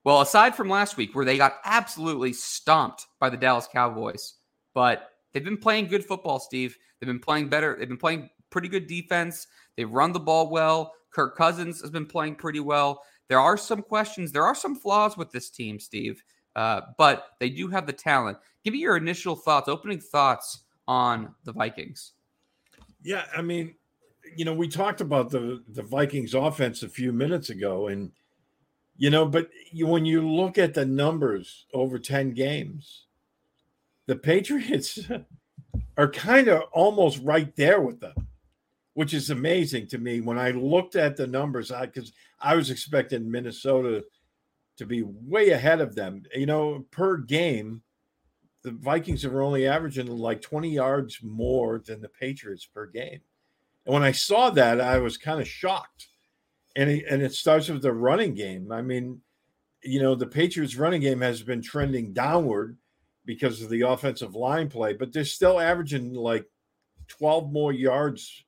well aside from last week where they got absolutely stomped by the Dallas Cowboys but they've been playing good football Steve. They've been playing better they've been playing pretty good defense. They've run the ball well. Kirk Cousins has been playing pretty well. There are some questions there are some flaws with this team Steve uh, but they do have the talent. Give me your initial thoughts, opening thoughts on the Vikings. Yeah, I mean, you know, we talked about the the Vikings offense a few minutes ago, and you know, but you, when you look at the numbers over ten games, the Patriots are kind of almost right there with them, which is amazing to me. When I looked at the numbers, I because I was expecting Minnesota to be way ahead of them. You know, per game, the Vikings are only averaging like 20 yards more than the Patriots per game. And when I saw that, I was kind of shocked. And it, and it starts with the running game. I mean, you know, the Patriots running game has been trending downward because of the offensive line play, but they're still averaging like 12 more yards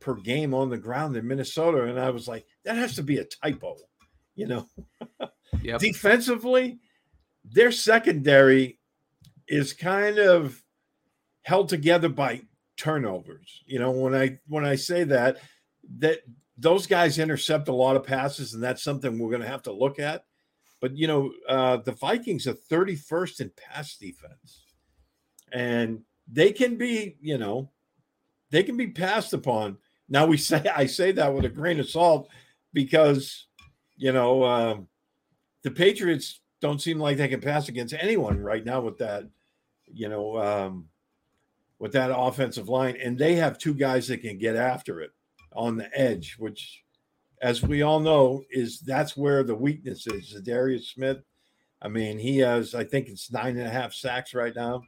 per game on the ground in Minnesota. And I was like, that has to be a typo, you know. Yep. Defensively, their secondary is kind of held together by turnovers. You know, when I when I say that, that those guys intercept a lot of passes, and that's something we're going to have to look at. But you know, uh, the Vikings are 31st in pass defense, and they can be, you know, they can be passed upon. Now we say I say that with a grain of salt because you know um, the Patriots don't seem like they can pass against anyone right now with that, you know, um, with that offensive line. And they have two guys that can get after it on the edge, which, as we all know, is that's where the weakness is. Darius Smith. I mean, he has, I think it's nine and a half sacks right now.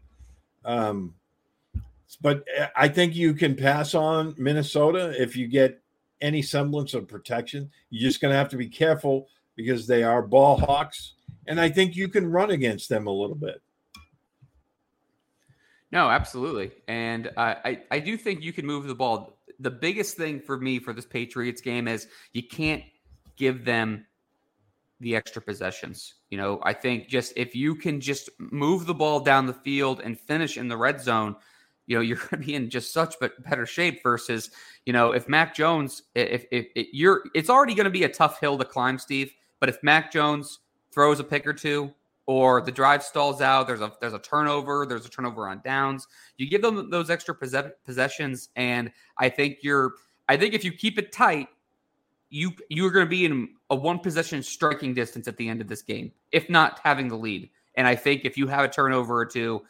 Um, but I think you can pass on Minnesota if you get any semblance of protection. You're just going to have to be careful because they are ball hawks. And I think you can run against them a little bit. No, absolutely. And I, I, do think you can move the ball. The biggest thing for me for this Patriots game is you can't give them the extra possessions. You know, I think just if you can just move the ball down the field and finish in the red zone, you know, you're going to be in just such but better shape versus, you know, if Mac Jones, if, if, if you're, it's already going to be a tough hill to climb, Steve. But if Mac Jones throws a pick or two, or the drive stalls out, there's a there's a turnover, there's a turnover on downs. You give them those extra possessions, and I think you're. I think if you keep it tight, you you're going to be in a one possession striking distance at the end of this game, if not having the lead. And I think if you have a turnover or two,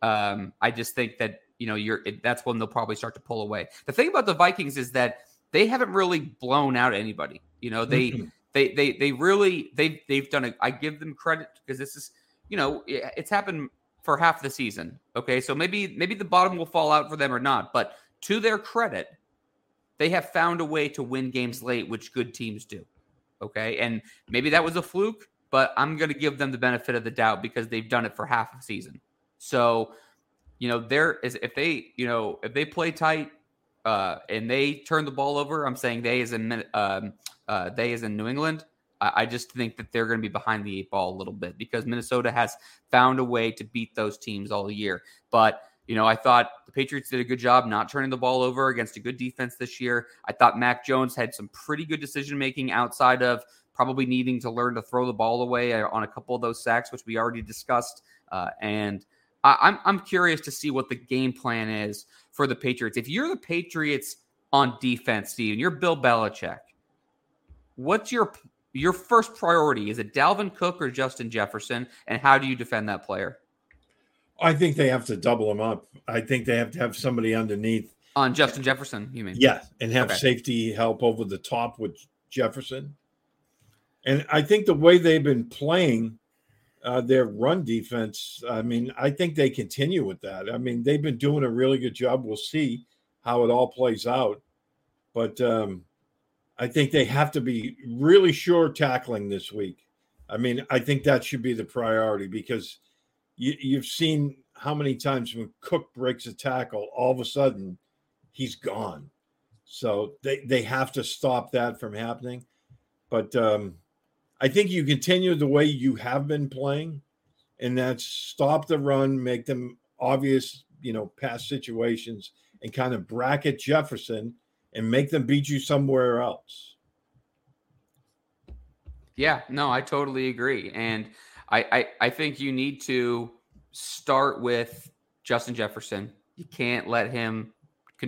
um, I just think that you know you're it, that's when they'll probably start to pull away. The thing about the Vikings is that they haven't really blown out anybody. You know they. They they they really they they've done it. I give them credit because this is you know it's happened for half the season. Okay, so maybe maybe the bottom will fall out for them or not, but to their credit, they have found a way to win games late, which good teams do. Okay, and maybe that was a fluke, but I'm going to give them the benefit of the doubt because they've done it for half a season. So, you know, there is if they you know if they play tight, uh, and they turn the ball over, I'm saying they is in um, uh, they as in New England. I, I just think that they're going to be behind the eight ball a little bit because Minnesota has found a way to beat those teams all year. But you know, I thought the Patriots did a good job not turning the ball over against a good defense this year. I thought Mac Jones had some pretty good decision making outside of probably needing to learn to throw the ball away uh, on a couple of those sacks, which we already discussed. Uh, and I, I'm I'm curious to see what the game plan is for the Patriots. If you're the Patriots on defense, Steve, and you're Bill Belichick, what's your your first priority? Is it Dalvin Cook or Justin Jefferson? And how do you defend that player? I think they have to double him up. I think they have to have somebody underneath on Justin Jefferson. You mean? Yeah, and have okay. safety help over the top with Jefferson. And I think the way they've been playing uh, their run defense, I mean, I think they continue with that. I mean, they've been doing a really good job. We'll see how it all plays out. But um, I think they have to be really sure tackling this week. I mean, I think that should be the priority because you, you've seen how many times when Cook breaks a tackle, all of a sudden he's gone. So they, they have to stop that from happening. But um, I think you continue the way you have been playing, and that's stop the run, make them obvious, you know, past situations, and kind of bracket Jefferson and make them beat you somewhere else. Yeah, no, I totally agree. And I, I, I think you need to start with Justin Jefferson. You can't let him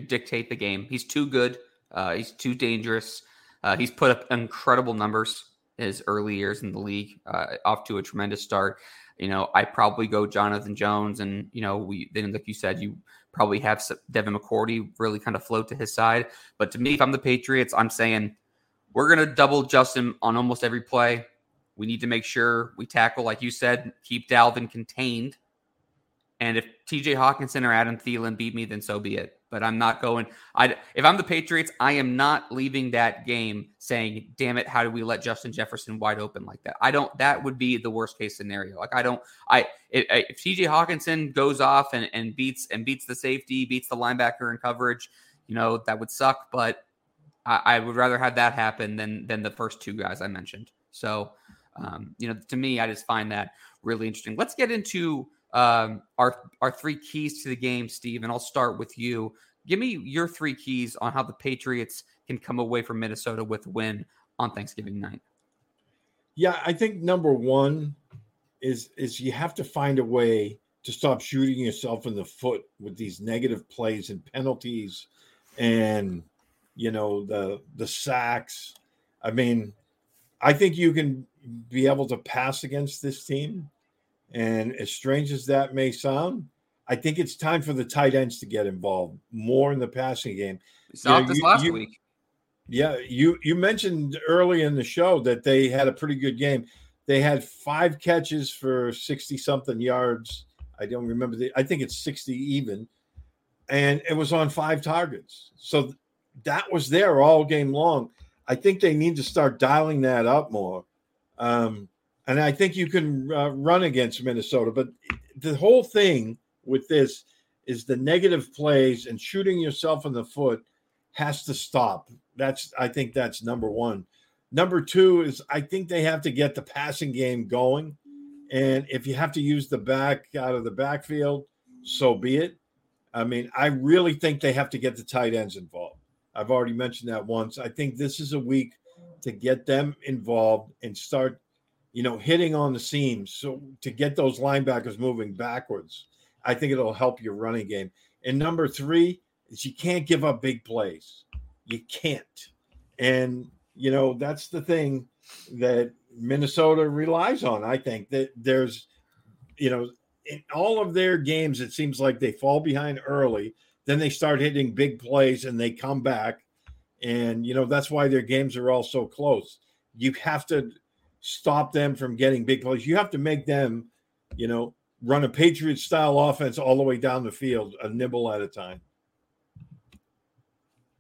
dictate the game. He's too good. Uh, he's too dangerous. Uh, he's put up incredible numbers his early years in the league, uh, off to a tremendous start. You know, I probably go Jonathan Jones, and you know, we then like you said, you probably have Devin McCourty really kind of float to his side. But to me, if I'm the Patriots, I'm saying we're gonna double Justin on almost every play. We need to make sure we tackle, like you said, keep Dalvin contained. And if TJ Hockenson or Adam Thielen beat me, then so be it but I'm not going. I if I'm the Patriots, I am not leaving that game saying, "Damn it, how do we let Justin Jefferson wide open like that?" I don't. That would be the worst case scenario. Like I don't. I if, if T.J. Hockenson goes off and, and beats and beats the safety, beats the linebacker in coverage, you know that would suck. But I, I would rather have that happen than than the first two guys I mentioned. So, um, you know, to me, I just find that really interesting. Let's get into um, our our three keys to the game, Steve. And I'll start with you. Give me your three keys on how the Patriots can come away from Minnesota with a win on Thanksgiving night. Yeah, I think number one is is you have to find a way to stop shooting yourself in the foot with these negative plays and penalties and you know the the sacks. I mean, I think you can be able to pass against this team. And as strange as that may sound, I think it's time for the tight ends to get involved more in the passing game. We saw you know, this you, last you, week. Yeah, you you mentioned early in the show that they had a pretty good game. They had five catches for 60 something yards. I don't remember the I think it's 60 even. And it was on five targets. So that was there all game long. I think they need to start dialing that up more. Um, and I think you can uh, run against Minnesota. But the whole thing with this is the negative plays and shooting yourself in the foot has to stop. That's I think that's number one. Number two is I think they have to get the passing game going. And if you have to use the back out of the backfield, so be it. I mean, I really think they have to get the tight ends involved. I've already mentioned that once. I think this is a week to get them involved and start you know, hitting on the seams. So to get those linebackers moving backwards, I think it'll help your running game. And number three is you can't give up big plays. You can't. And, you know, that's the thing that Minnesota relies on. I think that there's, you know, in all of their games, it seems like they fall behind early. Then they start hitting big plays and they come back. And, you know, that's why their games are all so close. You have to stop them from getting big plays. You have to make them, you know, run a Patriot style offense all the way down the field, a nibble at a time.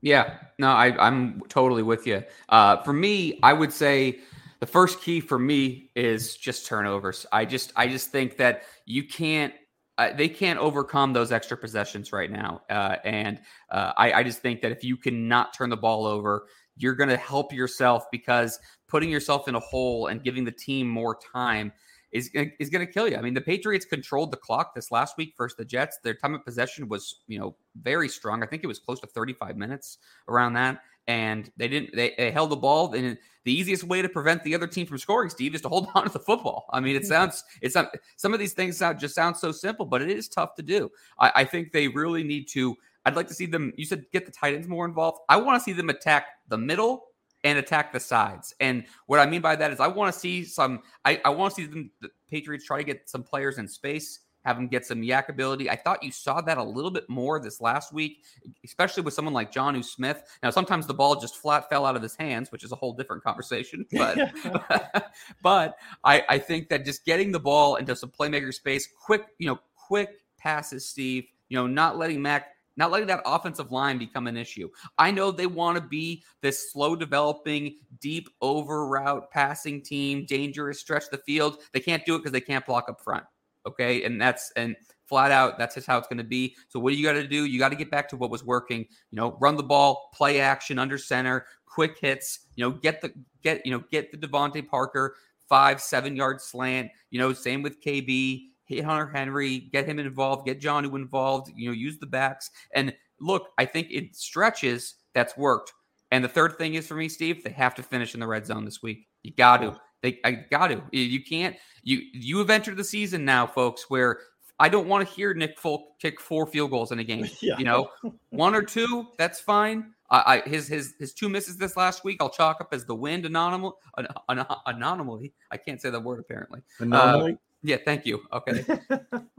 Yeah, no, I, I'm totally with you. Uh, for me, I would say the first key for me is just turnovers. I just, I just think that you can't. uh, they can't overcome those extra possessions right now. Uh, and uh, I, I, just think that if you cannot turn the ball over, you're going to help yourself because putting yourself in a hole and giving the team more time is, is going to kill you. I mean, the Patriots controlled the clock this last week versus the Jets. Their time of possession was, you know, very strong. I think it was close to 35 minutes around that and they didn't they, they, held the ball and the easiest way to prevent the other team from scoring steve is to hold on to the football i mean it mm. sounds it's not some of these things sound just sound so simple but it is tough to do I, I think they really need to i'd like to see them you said get the tight ends more involved i want to see them attack the middle and attack the sides and what i mean by that is i want to see some i, I want to see them the patriots try to get some players in space have him get some YAC ability. I thought you saw that a little bit more this last week, especially with someone like Jonnu Smith. Now, sometimes the ball just flat fell out of his hands, which is a whole different conversation. But but I, I think that just getting the ball into some playmaker space, quick, you know, quick passes, Steve, you know, not letting Mac not letting that offensive line become an issue. I know they want to be this slow developing, deep over route passing team, dangerous stretch the field. They can't do it because they can't block up front. Okay. And that's, and flat out, that's just how it's going to be. So what do you got to do? You got to get back to what was working, you know, run the ball, play action under center, quick hits, you know, get the, get, you know, get the DeVante Parker five, seven yard slant, you know, same with KB, hit Hunter Henry, get him involved, get Jonnu involved, you know, use the backs. And look, I think it stretches that's worked. And the third thing is for me, Steve, they have to finish in the red zone this week. You got to. They, I got to. You can't. You you have entered the season now, folks, where I don't want to hear Nick Folk kick four field goals in a game. Yeah. You know, one or two, that's fine. I, I, his his his two misses this last week, I'll chalk up as the wind anomaly. An, an, anomaly. I can't say that word apparently. Anomaly. Uh, yeah, thank you. Okay.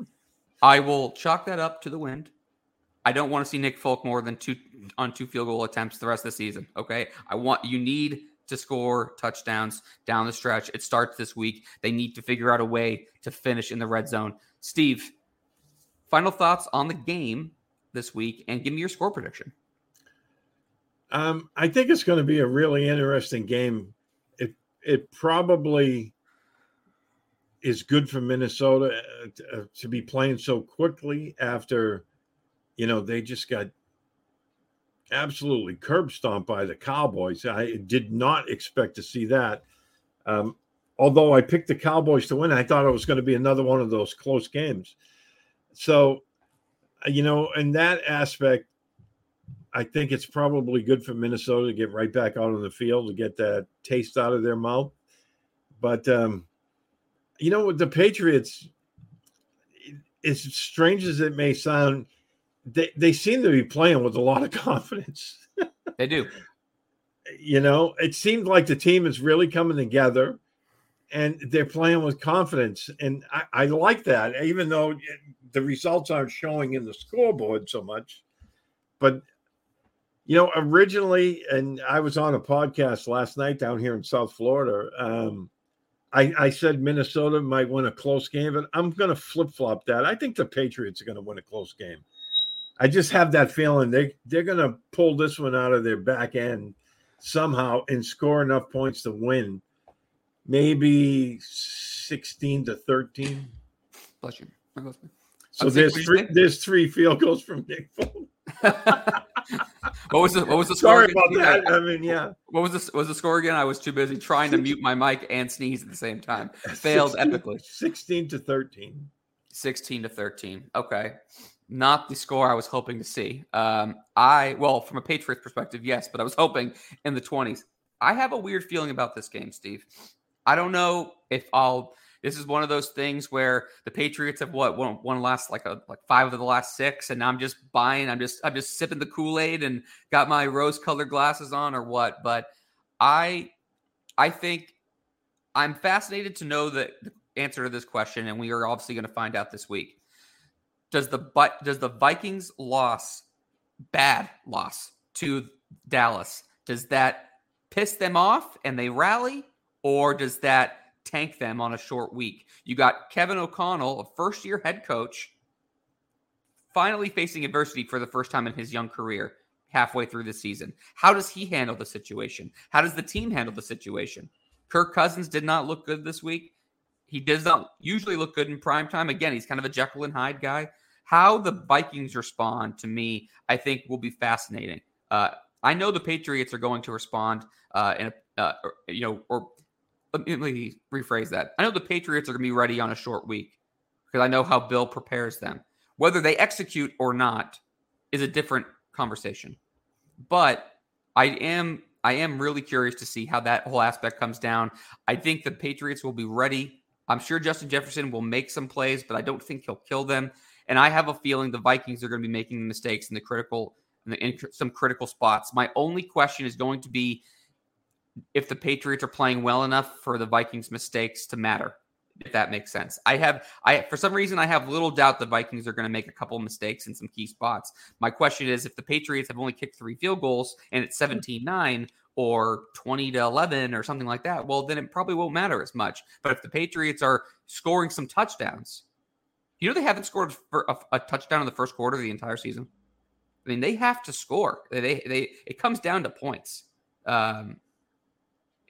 I will chalk that up to the wind. I don't want to see Nick Folk more than two on two field goal attempts the rest of the season. Okay. I want you need to score touchdowns down the stretch. It starts this week. They need to figure out a way to finish in the red zone. Steve, final thoughts on the game this week and give me your score prediction. Um, I think it's going to be a really interesting game. It it probably is good for Minnesota uh, to be playing so quickly after, you know, they just got absolutely curb stomped by the Cowboys. I did not expect to see that. Um, although I picked the Cowboys to win, I thought it was going to be another one of those close games. So, uh, you know, in that aspect, I think it's probably good for Minnesota to get right back out on the field to get that taste out of their mouth. But, um, you know, with the Patriots, as strange as it may sound, they, they seem to be playing with a lot of confidence. they do. You know, it seems like the team is really coming together and they're playing with confidence. And I, I like that, even though the results aren't showing in the scoreboard so much. But, you know, originally, and I was on a podcast last night down here in South Florida. Um, I, I said Minnesota might win a close game, but I'm going to flip flop that. I think the Patriots are going to win a close game. I just have that feeling they they're going to pull this one out of their back end somehow and score enough points to win. Maybe 16 to 13. Bless you. So there's three, there's three field goals from Nick Folk. what was the what was the score? Sorry about that. I mean, yeah. What was the was the score again? I was too busy trying to mute my mic and sneeze at the same time. Failed 16, epically. 16 to 13. 16 to 13. Okay not the score I was hoping to see. Um, I, well, from a Patriots perspective, yes, but I was hoping in the 20s. I have a weird feeling about this game, Steve. I don't know if I'll. This is one of those things where the Patriots have what one, last like a like five of the last six, and I'm just buying. I'm just I'm just sipping the Kool Aid and got my rose colored glasses on, or what. But I I think I'm fascinated to know the answer to this question, and we are obviously going to find out this week does the but does the Vikings loss bad loss to Dallas does that piss them off and they rally or does that tank them on a short week? You got Kevin O'Connell, a first year head coach, finally facing adversity for the first time in his young career halfway through the season. How does he handle the situation? How does the team handle the situation? Kirk Cousins did not look good this week he does not usually look good in prime time. Again, he's kind of a Jekyll and Hyde guy. How the Vikings respond to me, I think, will be fascinating. Uh, I know the Patriots are going to respond uh, in a, uh, you know, or let me rephrase that. I know the Patriots are going to be ready on a short week because I know how Bill prepares them. Whether they execute or not is a different conversation. But I am I am really curious to see how that whole aspect comes down. I think the Patriots will be ready. I'm sure Justin Jefferson will make some plays, but I don't think he'll kill them. And I have a feeling the Vikings are going to be making mistakes in the critical in, the, in some critical spots. My only question is going to be if the Patriots are playing well enough for the Vikings mistakes to matter. If that makes sense. I have I for some reason I have little doubt the Vikings are going to make a couple of mistakes in some key spots. My question is if the Patriots have only kicked 3 field goals and it's 17-9 or 20 to 11 or something like that, well then it probably won't matter as much. But if the Patriots are scoring some touchdowns, you know they haven't scored a, a touchdown in the first quarter of the entire season. I mean, they have to score. They they it comes down to points. Um,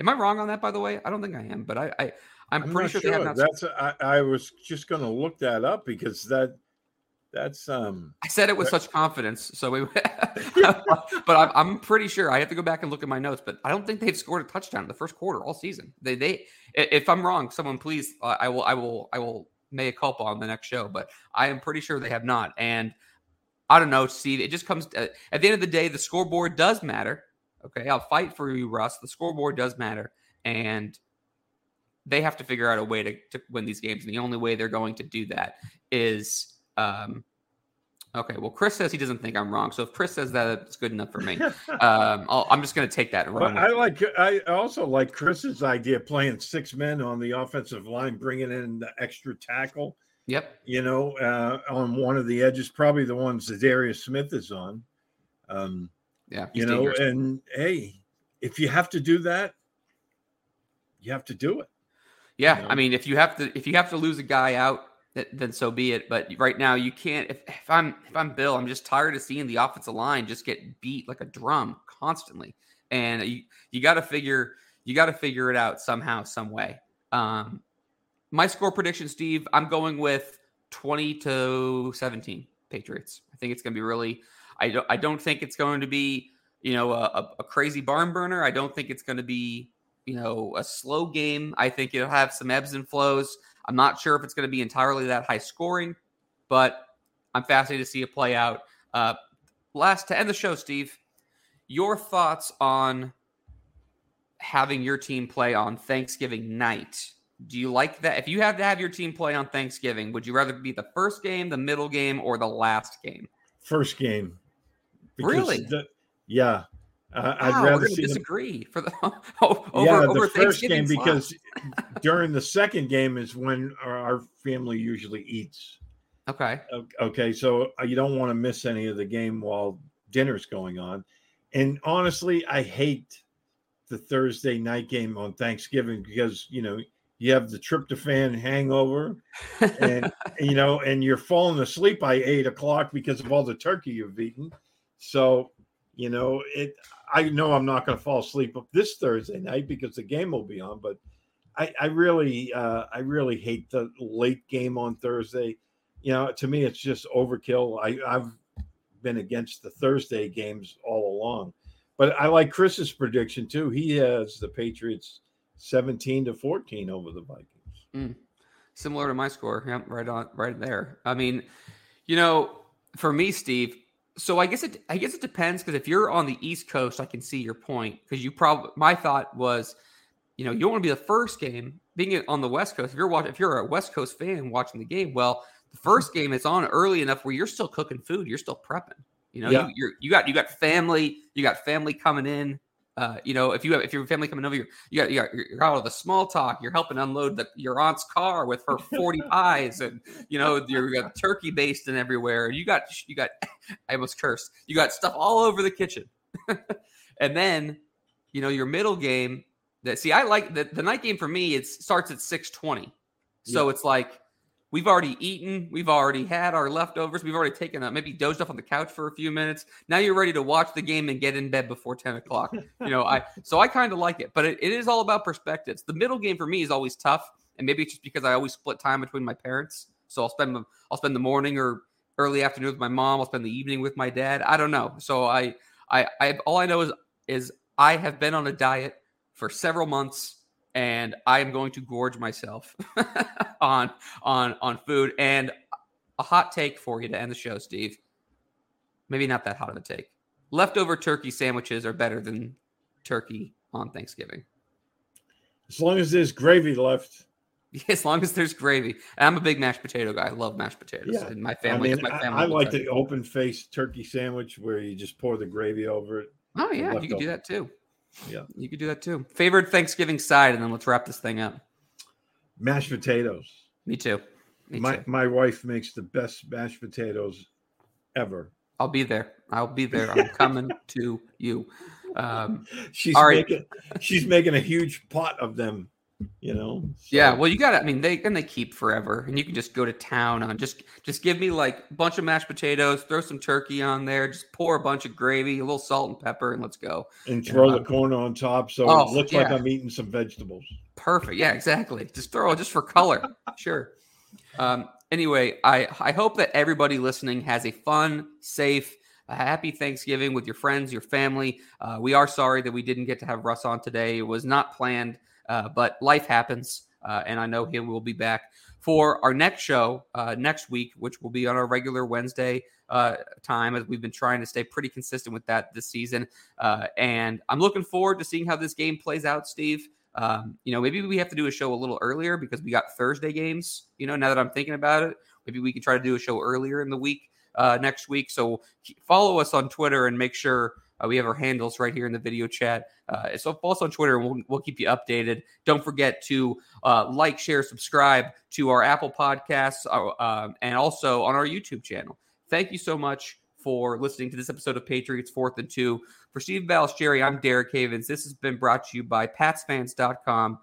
am I wrong on that? By the way, I don't think I am, but I, I I'm, I'm pretty sure, sure. They have not... That's I, I was just going to look that up because that that's um. I said it with that... such confidence, so we. but I'm, I'm pretty sure I have to go back and look at my notes, but I don't think they've scored a touchdown in the first quarter all season. They they if I'm wrong, someone please uh, I will I will I will may a culpa on the next show, but I am pretty sure they have not and. I don't know, Steve. It just comes to, at the end of the day, the scoreboard does matter. Okay, I'll fight for you, Russ. The scoreboard does matter, and they have to figure out a way to, to win these games. And the only way they're going to do that is, um, okay. Well, Chris says he doesn't think I'm wrong. So if Chris says that, it's good enough for me. um, i am just going to take that and run. I like. I also like Chris's idea of playing six men on the offensive line, bringing in the extra tackle Yep. You know, uh, on one of the edges, probably the ones that Darius Smith is on. Um, yeah. You know, dangerous. and hey, if you have to do that, you have to do it. Yeah, you know? I mean, if you have to, if you have to lose a guy out, then so be it. But right now, you can't. If, if I'm if I'm Bill, I'm just tired of seeing the offensive line just get beat like a drum constantly, and you you got to figure you got to figure it out somehow, some way. Um, my score prediction, Steve, I'm going with 20 to 17 Patriots. I think it's going to be really. I don't. I don't think it's going to be you know a, a crazy barn burner. I don't think it's going to be you know a slow game. I think it'll have some ebbs and flows. I'm not sure if it's going to be entirely that high scoring, but I'm fascinated to see it play out. Uh, last to end the show, Steve, your thoughts on having your team play on Thanksgiving night do you like that? If you had to have your team play on Thanksgiving, would you rather be the first game, the middle game, or the last game? First game. Really? The, yeah. Uh, wow, I'd rather disagree for the over, yeah over the first game because during the second game is when our, our, family usually eats. Okay. Okay, so uh, you don't want to miss any of the game while dinner's going on, and honestly, I hate the Thursday night game on Thanksgiving because you know you have the tryptophan hangover and you know and you're falling asleep by eight o'clock because of all the turkey you've eaten so you know it i know i'm not going to fall asleep this thursday night because the game will be on but i i really uh i really hate the late game on thursday you know to me it's just overkill i i've been against the thursday games all along but i like chris's prediction too he has the patriots 17 to 14 over the Vikings. Mm. Similar to my score. Yeah, right on right there. I mean, you know, for me, Steve, so I guess it I guess it depends because if you're on the East Coast, I can see your point. Because you probably my thought was, you know, you don't want to be the first game being on the West Coast. If you're watching, if you're a West Coast fan watching the game, well, the first game is on early enough where you're still cooking food, you're still prepping. You know, yeah. you, you're you got you got family, you got family coming in. Uh, you know, if you have if your family coming over, you you got you got you're out of the small talk. You're helping unload the, your aunt's car with her forty pies, and you know you got turkey basting everywhere. You got you got I almost cursed. You got stuff all over the kitchen, and then you know your middle game. That see, I like the, the night game for me. It starts at six twenty, so yeah. it's like We've already eaten. We've already had our leftovers. We've already taken a maybe dozed off on the couch for a few minutes. Now you're ready to watch the game and get in bed before 10 o'clock. You know, I so I kind of like it, but it, it is all about perspectives. The middle game for me is always tough and maybe it's just because I always split time between my parents. So I'll spend the, I'll spend the morning or early afternoon with my mom. I'll spend the evening with my dad. I don't know. So I I I all I know is is I have been on a diet for several months and I am going to gorge myself on on on food and a hot take for you to end the show, Steve. Maybe not that hot of a take. Leftover turkey sandwiches are better than turkey on Thanksgiving. As long as there's gravy left. As long as there's gravy. I'm a big mashed potato guy. I love mashed potatoes. Yeah. And my family, I, mean, my family I, will like the open faced turkey sandwich where you just pour the gravy over it. Oh yeah, you could do that too. Yeah. You could do that too. Favorite Thanksgiving side, and then let's wrap this thing up. Mashed potatoes. Me too. Me my too. my wife makes the best mashed potatoes ever. I'll be there. I'll be there. I'm coming to you. Um, She's right. making she's making a huge pot of them, you know. Yeah, well, you got to. I mean, they and they keep forever, and you can just go to town on just just give me like a bunch of mashed potatoes, throw some turkey on there, just pour a bunch of gravy, a little salt and pepper, and let's go. And throw Yeah. the corn on top so Oh, it looks like. I'm eating some vegetables. Perfect. Yeah, exactly. Just throw it just for color. sure. Um, anyway, I I hope that everybody listening has a fun, safe, a happy Thanksgiving with your friends, your family. Uh, we are sorry that we didn't get to have Russ on today. It was not planned, uh, but life happens, uh, and I know he will be back for our next show uh, next week, which will be on our regular Wednesday uh, time, as we've been trying to stay pretty consistent with that this season. Uh, and I'm looking forward to seeing how this game plays out, Steve. Um, you know, maybe we have to do a show a little earlier because we got Thursday games. You know, now that I'm thinking about it, maybe we can try to do a show earlier in the week uh, next week. So follow us on Twitter and make sure uh, we have our handles right here in the video chat. Uh, so follow us on Twitter and we'll, we'll keep you updated. Don't forget to uh, like, share, subscribe to our Apple Podcasts uh, um, and also on our YouTube channel. Thank you so much for listening to this episode of Patriots Fourth and Two. For Steve Balestrieri, I'm Derek Havens. This has been brought to you by PatsFans.com,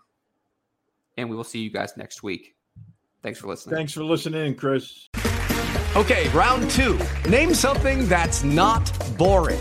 and we will see you guys next week. Thanks for listening. Thanks for listening, Chris. Okay, round two. Name something that's not boring.